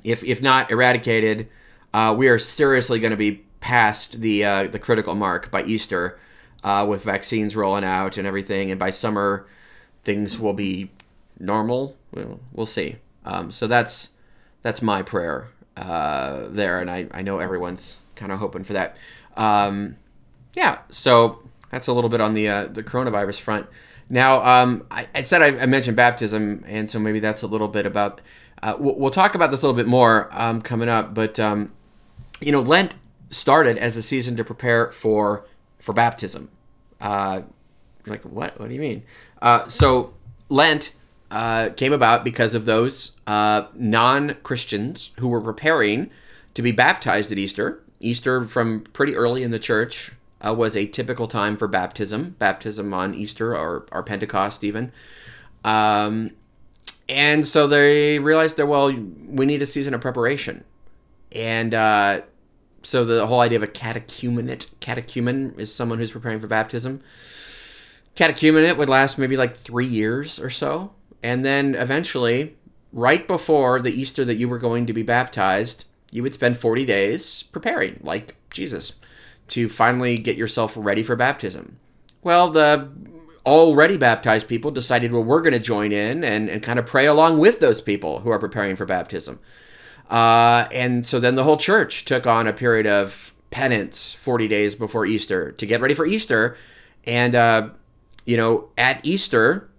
A: if if not eradicated, uh, we are seriously going to be past the uh, the critical mark by Easter, uh, with vaccines rolling out and everything, and by summer, things will be normal. We'll, see. Um, so that's that's my prayer uh, there, and I I know everyone's kind of hoping for that. Um, yeah, so that's a little bit on the uh, the coronavirus front. Now, um, I, I, said I, I, mentioned baptism, and so maybe that's a little bit about. Uh, we'll, we'll, talk about this a little bit more um, coming up, but um, you know, Lent started as a season to prepare for for baptism. Uh, like what? What do you mean? Uh, so Lent uh, came about because of those uh, non Christians who were preparing to be baptized at Easter. Easter, from pretty early in the church, uh, was a typical time for baptism, baptism on Easter or, or Pentecost, even. Um, and so they realized that, well, we need a season of preparation. And uh, so the whole idea of a catechumenate, catechumen is someone who's preparing for baptism. Catechumenate would last maybe like three years or so. And then eventually, right before the Easter that you were going to be baptized, you would spend 40 days preparing, like Jesus to finally get yourself ready for baptism. Well, the already baptized people decided, well, we're going to join in and, and kind of pray along with those people who are preparing for baptism. Uh, and so then the whole church took on a period of penance 40 days before Easter to get ready for Easter. And, uh, you know, at Easter,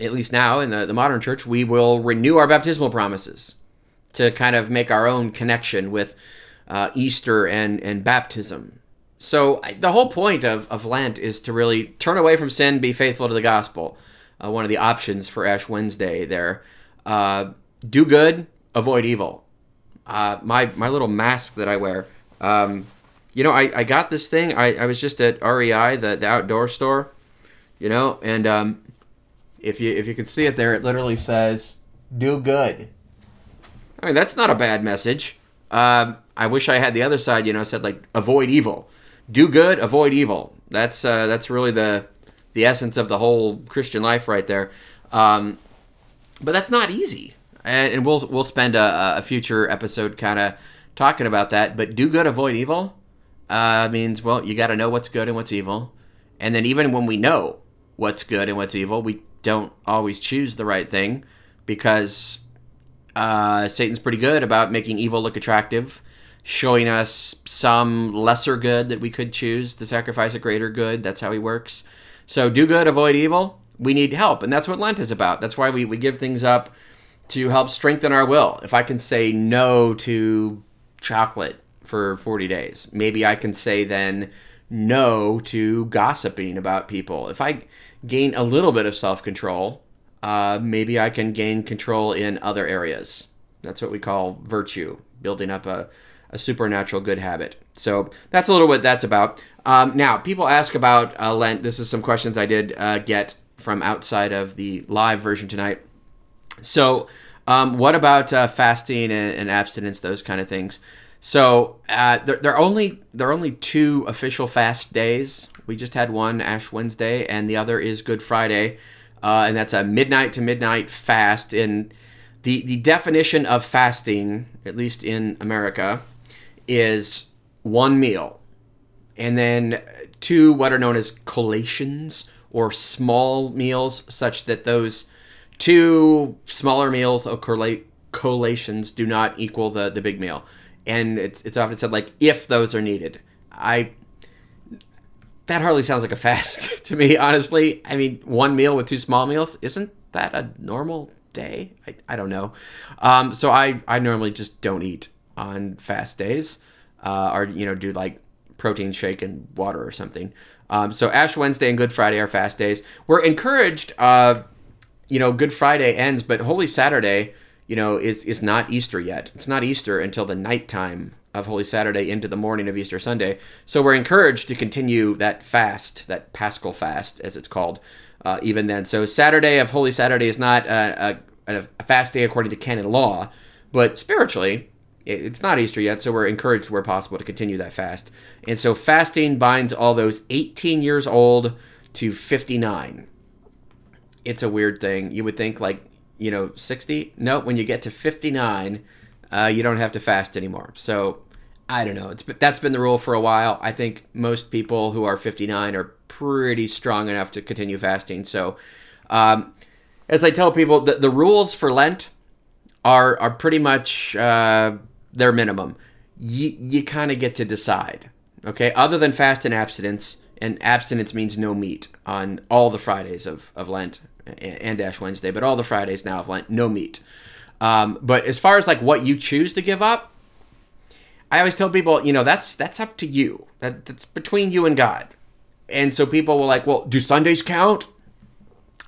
A: at least now in the, the modern church, we will renew our baptismal promises to kind of make our own connection with uh, Easter and, and baptism. So the whole point of, of Lent is to really turn away from sin, be faithful to the gospel. Uh, one of the options for Ash Wednesday there. Uh, do good, avoid evil. Uh, my my little mask that I wear. Um, you know, I, I got this thing. I, I was just at REI, the, the outdoor store. You know, and um, if you if you can see it there, it literally says "Do good." I mean, that's not a bad message. Um, I wish I had the other side. You know, said like avoid evil, do good, avoid evil. That's uh, that's really the the essence of the whole Christian life right there. Um, but that's not easy, and, and we'll we'll spend a, a future episode kind of talking about that. But do good, avoid evil uh, means well, you got to know what's good and what's evil, and then even when we know what's good and what's evil, we don't always choose the right thing because uh, Satan's pretty good about making evil look attractive, showing us some lesser good that we could choose to sacrifice a greater good. That's how he works. So do good, avoid evil. We need help, and that's what Lent is about. That's why we, we give things up to help strengthen our will. If I can say no to chocolate for 40 days, maybe I can say then no to gossiping about people. If I gain a little bit of self control, uh, maybe I can gain control in other areas. That's what we call virtue, building up a, a supernatural good habit. So that's a little what that's about. Um, now, people ask about uh, Lent. This is some questions I did uh, get from outside of the live version tonight. So, um, what about uh, fasting and, and, abstinence, those kind of things? So, uh, there, there, are only there are only two official fast days. We just had one Ash Wednesday, and the other is Good Friday uh, and that's a midnight to midnight fast. And the the definition of fasting, at least in America, is one meal, and then two what are known as collations or small meals, such that those two smaller meals or collations do not equal the the big meal. And it's it's often said like if those are needed. I that hardly sounds like a fast to me, honestly. I mean, one meal with two small meals, isn't that a normal day? I, I don't know. Um, so I, I normally just don't eat on fast days uh, or, you know, do like protein shake and water or something. Um, so Ash Wednesday and Good Friday are fast days. We're encouraged, uh, you know, Good Friday ends, but Holy Saturday, you know, is, is not Easter yet. It's not Easter until the nighttime of Holy Saturday into the morning of Easter Sunday. So we're encouraged to continue that fast, that Paschal fast, as it's called, uh, even then. So Saturday of Holy Saturday is not a, a, a, fast day according to canon law, but spiritually, it's not Easter yet, so we're encouraged where possible to continue that fast. And so fasting binds all those 18 years old to 59. It's a weird thing. You would think like, you know, 60? No, when you get to 59, uh, you don't have to fast anymore. So I don't know. It's that's been the rule for a while. I think most people who are 59 are pretty strong enough to continue fasting. So, um, as I tell people, the, the rules for Lent are are pretty much uh, their minimum. You you kind of get to decide. Okay, other than fast and abstinence, and abstinence means no meat on all the Fridays of, of Lent and Ash Wednesday, but all the Fridays now of Lent, no meat. Um, but as far as like what you choose to give up, I always tell people, you know, that's that's up to you. That, that's between you and God. And so people will like, well, do Sundays count?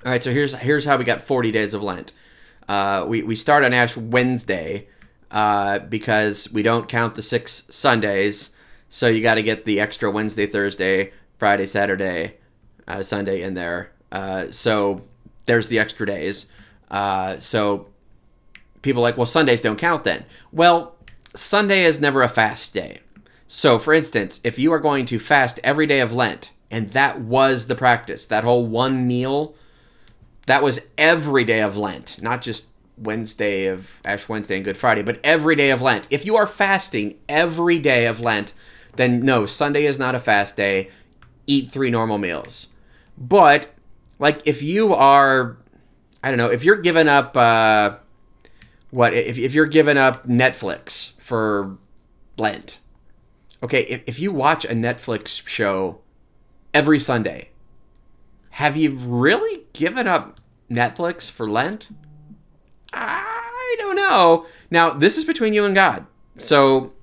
A: All right, so here's here's how we got 40 days of Lent. Uh, we we start on Ash Wednesday uh, because we don't count the six Sundays, so you got to get the extra Wednesday, Thursday, Friday, Saturday, uh, Sunday in there. Uh, so there's the extra days. Uh, so people are like, well, Sundays don't count then. Well, Sunday is never a fast day. So, for instance, if you are going to fast every day of Lent, and that was the practice, that whole one meal, that was every day of Lent, not just Wednesday of Ash Wednesday and Good Friday, but every day of Lent. If you are fasting every day of Lent, then no, Sunday is not a fast day. Eat three normal meals. But, like, if you are, I don't know, if you're giving up, uh, what, if, if you're giving up Netflix for Lent, okay, if, if you watch a Netflix show every Sunday, have you really given up Netflix for Lent? I don't know. Now, this is between you and God. So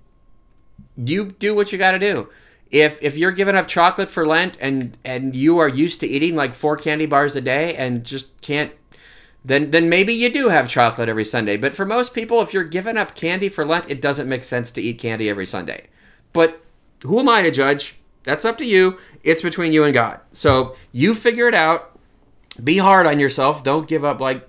A: you do what you got to do. If if you're giving up chocolate for Lent and and you are used to eating like four candy bars a day and just can't then then maybe you do have chocolate every Sunday. But for most people, if you're giving up candy for Lent, it doesn't make sense to eat candy every Sunday. But who am I to judge? That's up to you. It's between you and God. So you figure it out. Be hard on yourself. Don't give up like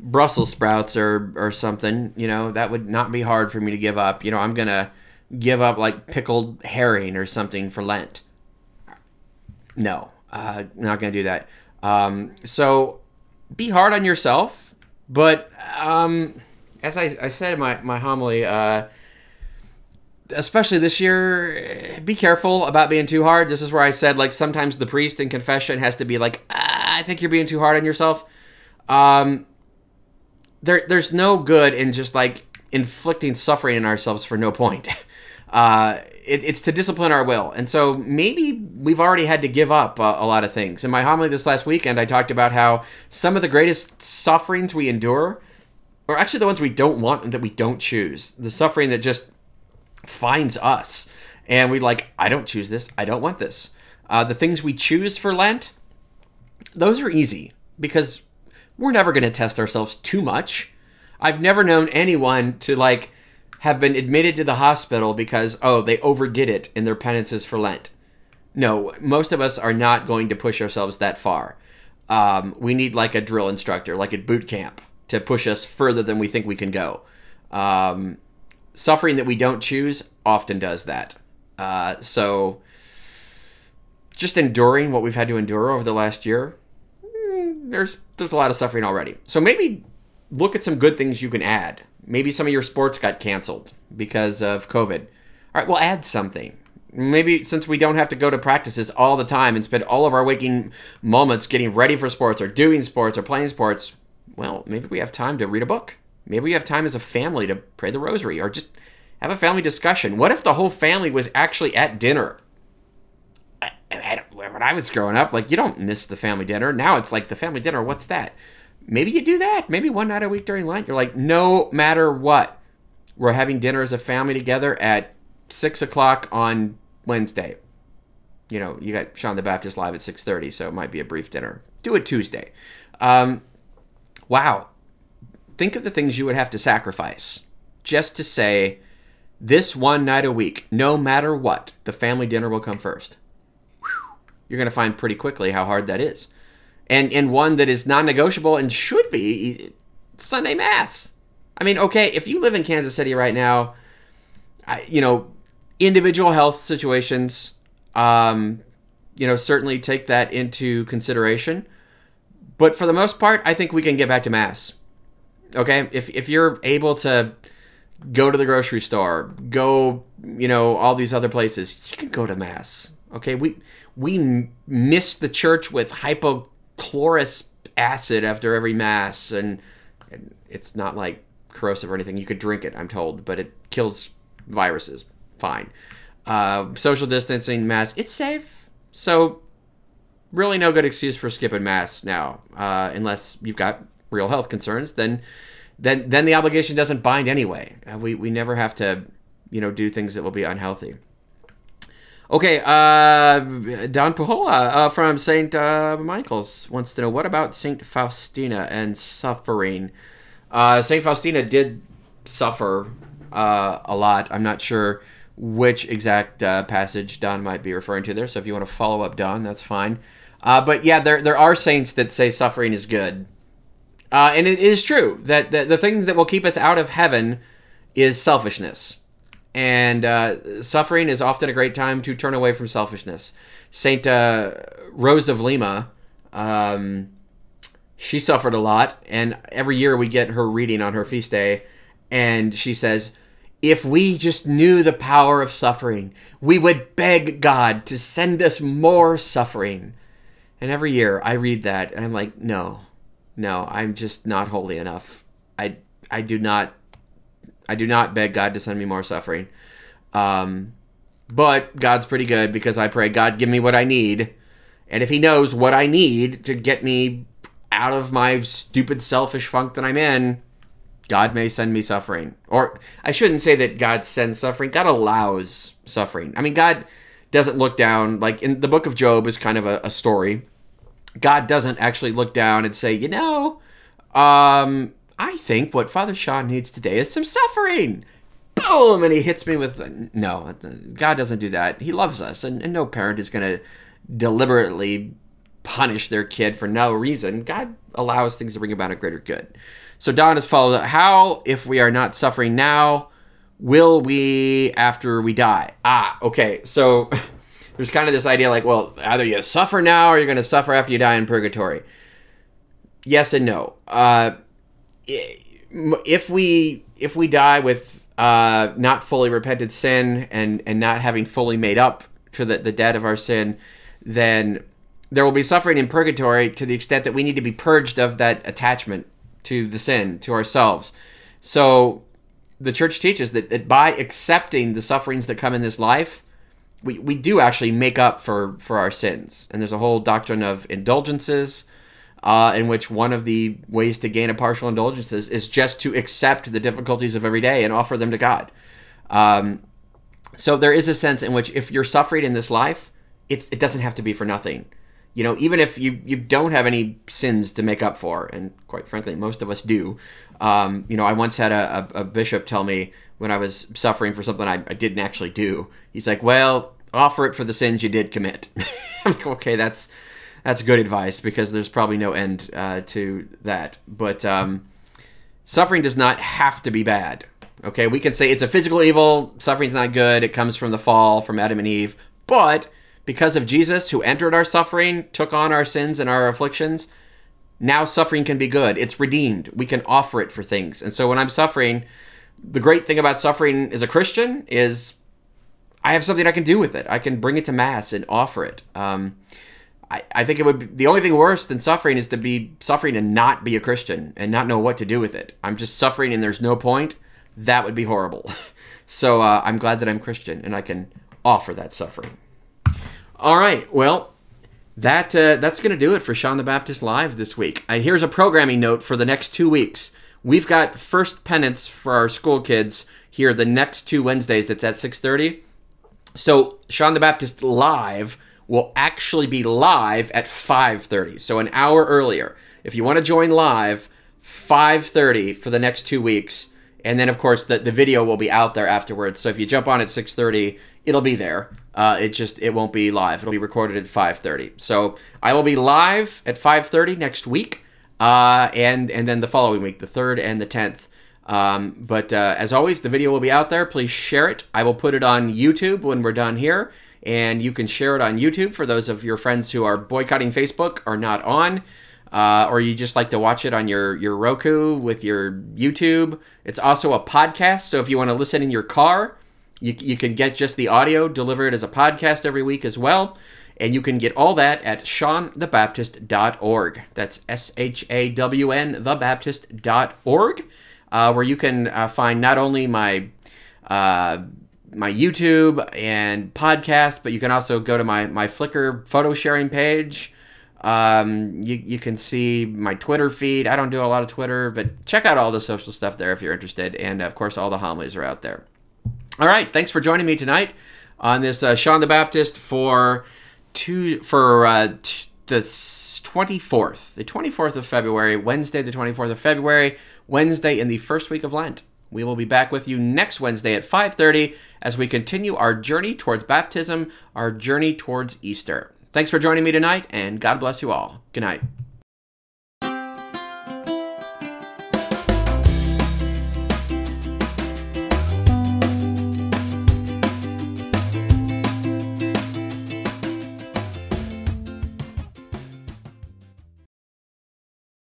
A: Brussels sprouts or or something. You know that would not be hard for me to give up. You know I'm gonna give up like pickled herring or something for Lent. No, uh, not gonna do that. Um, so be hard on yourself, but um, as I, I said in my my homily. Uh, especially this year, be careful about being too hard. This is where I said, like, sometimes the priest in confession has to be like, ah, I think you're being too hard on yourself. Um, there, there's no good in just like inflicting suffering in ourselves for no point. Uh, it, it's to discipline our will. And so maybe we've already had to give up uh, a lot of things. In my homily this last weekend, I talked about how some of the greatest sufferings we endure are actually the ones we don't want and that we don't choose. The suffering that just finds us. And we like, I don't choose this. I don't want this. Uh, the things we choose for Lent, those are easy because we're never going to test ourselves too much. I've never known anyone to like have been admitted to the hospital because oh they overdid it in their penances for Lent. No, most of us are not going to push ourselves that far. Um, we need like a drill instructor, like at boot camp, to push us further than we think we can go. Um, suffering that we don't choose often does that. Uh, so just enduring what we've had to endure over the last year, mm, there's there's a lot of suffering already. So maybe look at some good things you can add. Maybe some of your sports got canceled because of COVID. All right, well, add something. Maybe since we don't have to go to practices all the time and spend all of our waking moments getting ready for sports or doing sports or playing sports, well, maybe we have time to read a book. Maybe we have time as a family to pray the rosary or just have a family discussion. What if the whole family was actually at dinner? I, I, when I was growing up, like you don't miss the family dinner. Now it's like the family dinner. What's that? Maybe you do that. Maybe one night a week during Lent, you're like, no matter what, we're having dinner as a family together at six o'clock on Wednesday. You know, you got Sean the Baptist live at six thirty, so it might be a brief dinner. Do it Tuesday. Um, wow, think of the things you would have to sacrifice just to say this one night a week, no matter what, the family dinner will come first. You're going to find pretty quickly how hard that is and and one that is non-negotiable and should be Sunday Mass. I mean, okay, if you live in Kansas City right now, I, you know, individual health situations, um, you know, certainly take that into consideration. But for the most part, I think we can get back to Mass. Okay, if if you're able to go to the grocery store, go, you know, all these other places, you can go to Mass. Okay, we we miss the church with hypo chlorous acid after every mass, and, and it's not like corrosive or anything. You could drink it, I'm told, but it kills viruses. Fine. Uh, social distancing, mass, it's safe. So, really, no good excuse for skipping mass now, uh, unless you've got real health concerns. Then, then, then the obligation doesn't bind anyway. Uh, we we never have to, you know, do things that will be unhealthy. Okay, uh, Don Pujola uh, from St. Uh, Michael's wants to know what about St. Faustina and suffering? Uh, St. Faustina did suffer uh, a lot. I'm not sure which exact uh, passage Don might be referring to there, so if you want to follow up Don, that's fine. but yeah, there, there are saints that say suffering is good. and it is true that, that the thing that will keep us out of heaven is selfishness and uh, suffering is often a great time to turn away from selfishness. Saint uh, Rose of Lima, um, she suffered a lot, and every year we get her reading on her feast day, and she says, "If we just knew the power of suffering, we would beg God to send us more suffering." And every year I read that, and I'm like, "No, no, I'm just not holy enough. I I do not I do not beg God to send me more suffering. Um, but God's pretty good because I pray, God, give me what I need. And if He knows what I need to get me out of my stupid, selfish funk that I'm in, God may send me suffering. Or I shouldn't say that God sends suffering, God allows suffering. I mean, God doesn't look down, like in the book of Job is kind of a, a story. God doesn't actually look down and say, you know, um, I think what Father Sean needs today is some suffering. Boom! And he hits me with no. God doesn't do that. He loves us, and, and no parent is going to deliberately punish their kid for no reason. God allows things to bring about a greater good. So Don has followed up. How, if we are not suffering now, will we after we die? Ah, okay. So there's kind of this idea like, well, either you suffer now or you're going to suffer after you die in purgatory. Yes and no. Uh, if we if we die with uh, not fully repented sin and and not having fully made up to the, the debt of our sin, then there will be suffering in purgatory to the extent that we need to be purged of that attachment to the sin, to ourselves. So the church teaches that, that by accepting the sufferings that come in this life, we, we do actually make up for, for our sins. And there's a whole doctrine of indulgences uh, in which one of the ways to gain a partial indulgence is, is just to accept the difficulties of every day and offer them to God. Um, so there is a sense in which if you're suffering in this life, it doesn't have to be for nothing. You know, even if you you don't have any sins to make up for, and quite frankly, most of us do. Um, you know, I once had a, a, a, bishop tell me when I was suffering for something I, I didn't actually do. He's like, "Well, offer it for the sins you did commit." I'm like, "Okay, that's." That's good advice because there's probably no end uh, to that. But um, suffering does not have to be bad. Okay, we can say it's a physical evil. Suffering's not good. It comes from the fall, from Adam and Eve. But because of Jesus, who entered our suffering, took on our sins and our afflictions, now suffering can be good. It's redeemed. We can offer it for things. And so when I'm suffering, the great thing about suffering as a Christian is I have something I can do with it. I can bring it to Mass and offer it. Um, I, I think it would be the only thing worse than suffering is to be suffering and not be a Christian and not know what to do with it. I'm just suffering and there's no point. That would be horrible. so uh, I'm glad that I'm Christian and I can offer that suffering. All right, well, that uh, that's going to do it for Sean the Baptist Live this week. Uh, here's a programming note for the next two weeks. We've got first penance for our school kids here the next two Wednesdays. That's at 6:30. So Sean the Baptist Live will actually be live at 5:30, so an hour earlier. If you want to join live, 5:30 for the next 2 weeks. And then of course the, the video will be out there afterwards. So if you jump on at 6:30, it'll be there. Uh, it just it won't be live. It'll be recorded at 5:30. So I will be live at 5:30 next week, uh, and and then the following week, the third and the 10th. Um, but uh, as always, the video will be out there. Please share it. I will put it on YouTube when we're done here and you can share it on YouTube for those of your friends who are boycotting Facebook or not on. Uh, or you just like to watch it on your, your Roku with your YouTube. It's also a podcast, so if you want to listen in your car, you, you can get just the audio delivered as a podcast every week as well. And you can get all that at shawnthebaptist.org. That's S H A W N, thebaptist.org, uh, where you can uh, find not only my uh, my YouTube and podcast, but you can also go to my my Flickr photo sharing page. Um, you, you can see my Twitter feed. I don't do a lot of Twitter, but check out all the social stuff there if you're interested. And of course, all the homilies are out there. All right, thanks for joining me tonight on this uh, Shawn the Baptist for two for uh, t- the 24th, the 24th of February, Wednesday, the 24th of February, Wednesday in the first week of Lent. We will be back with you next Wednesday at 5:30 as we continue our journey towards baptism, our journey towards Easter. Thanks for joining me tonight, and God bless you all. Good night.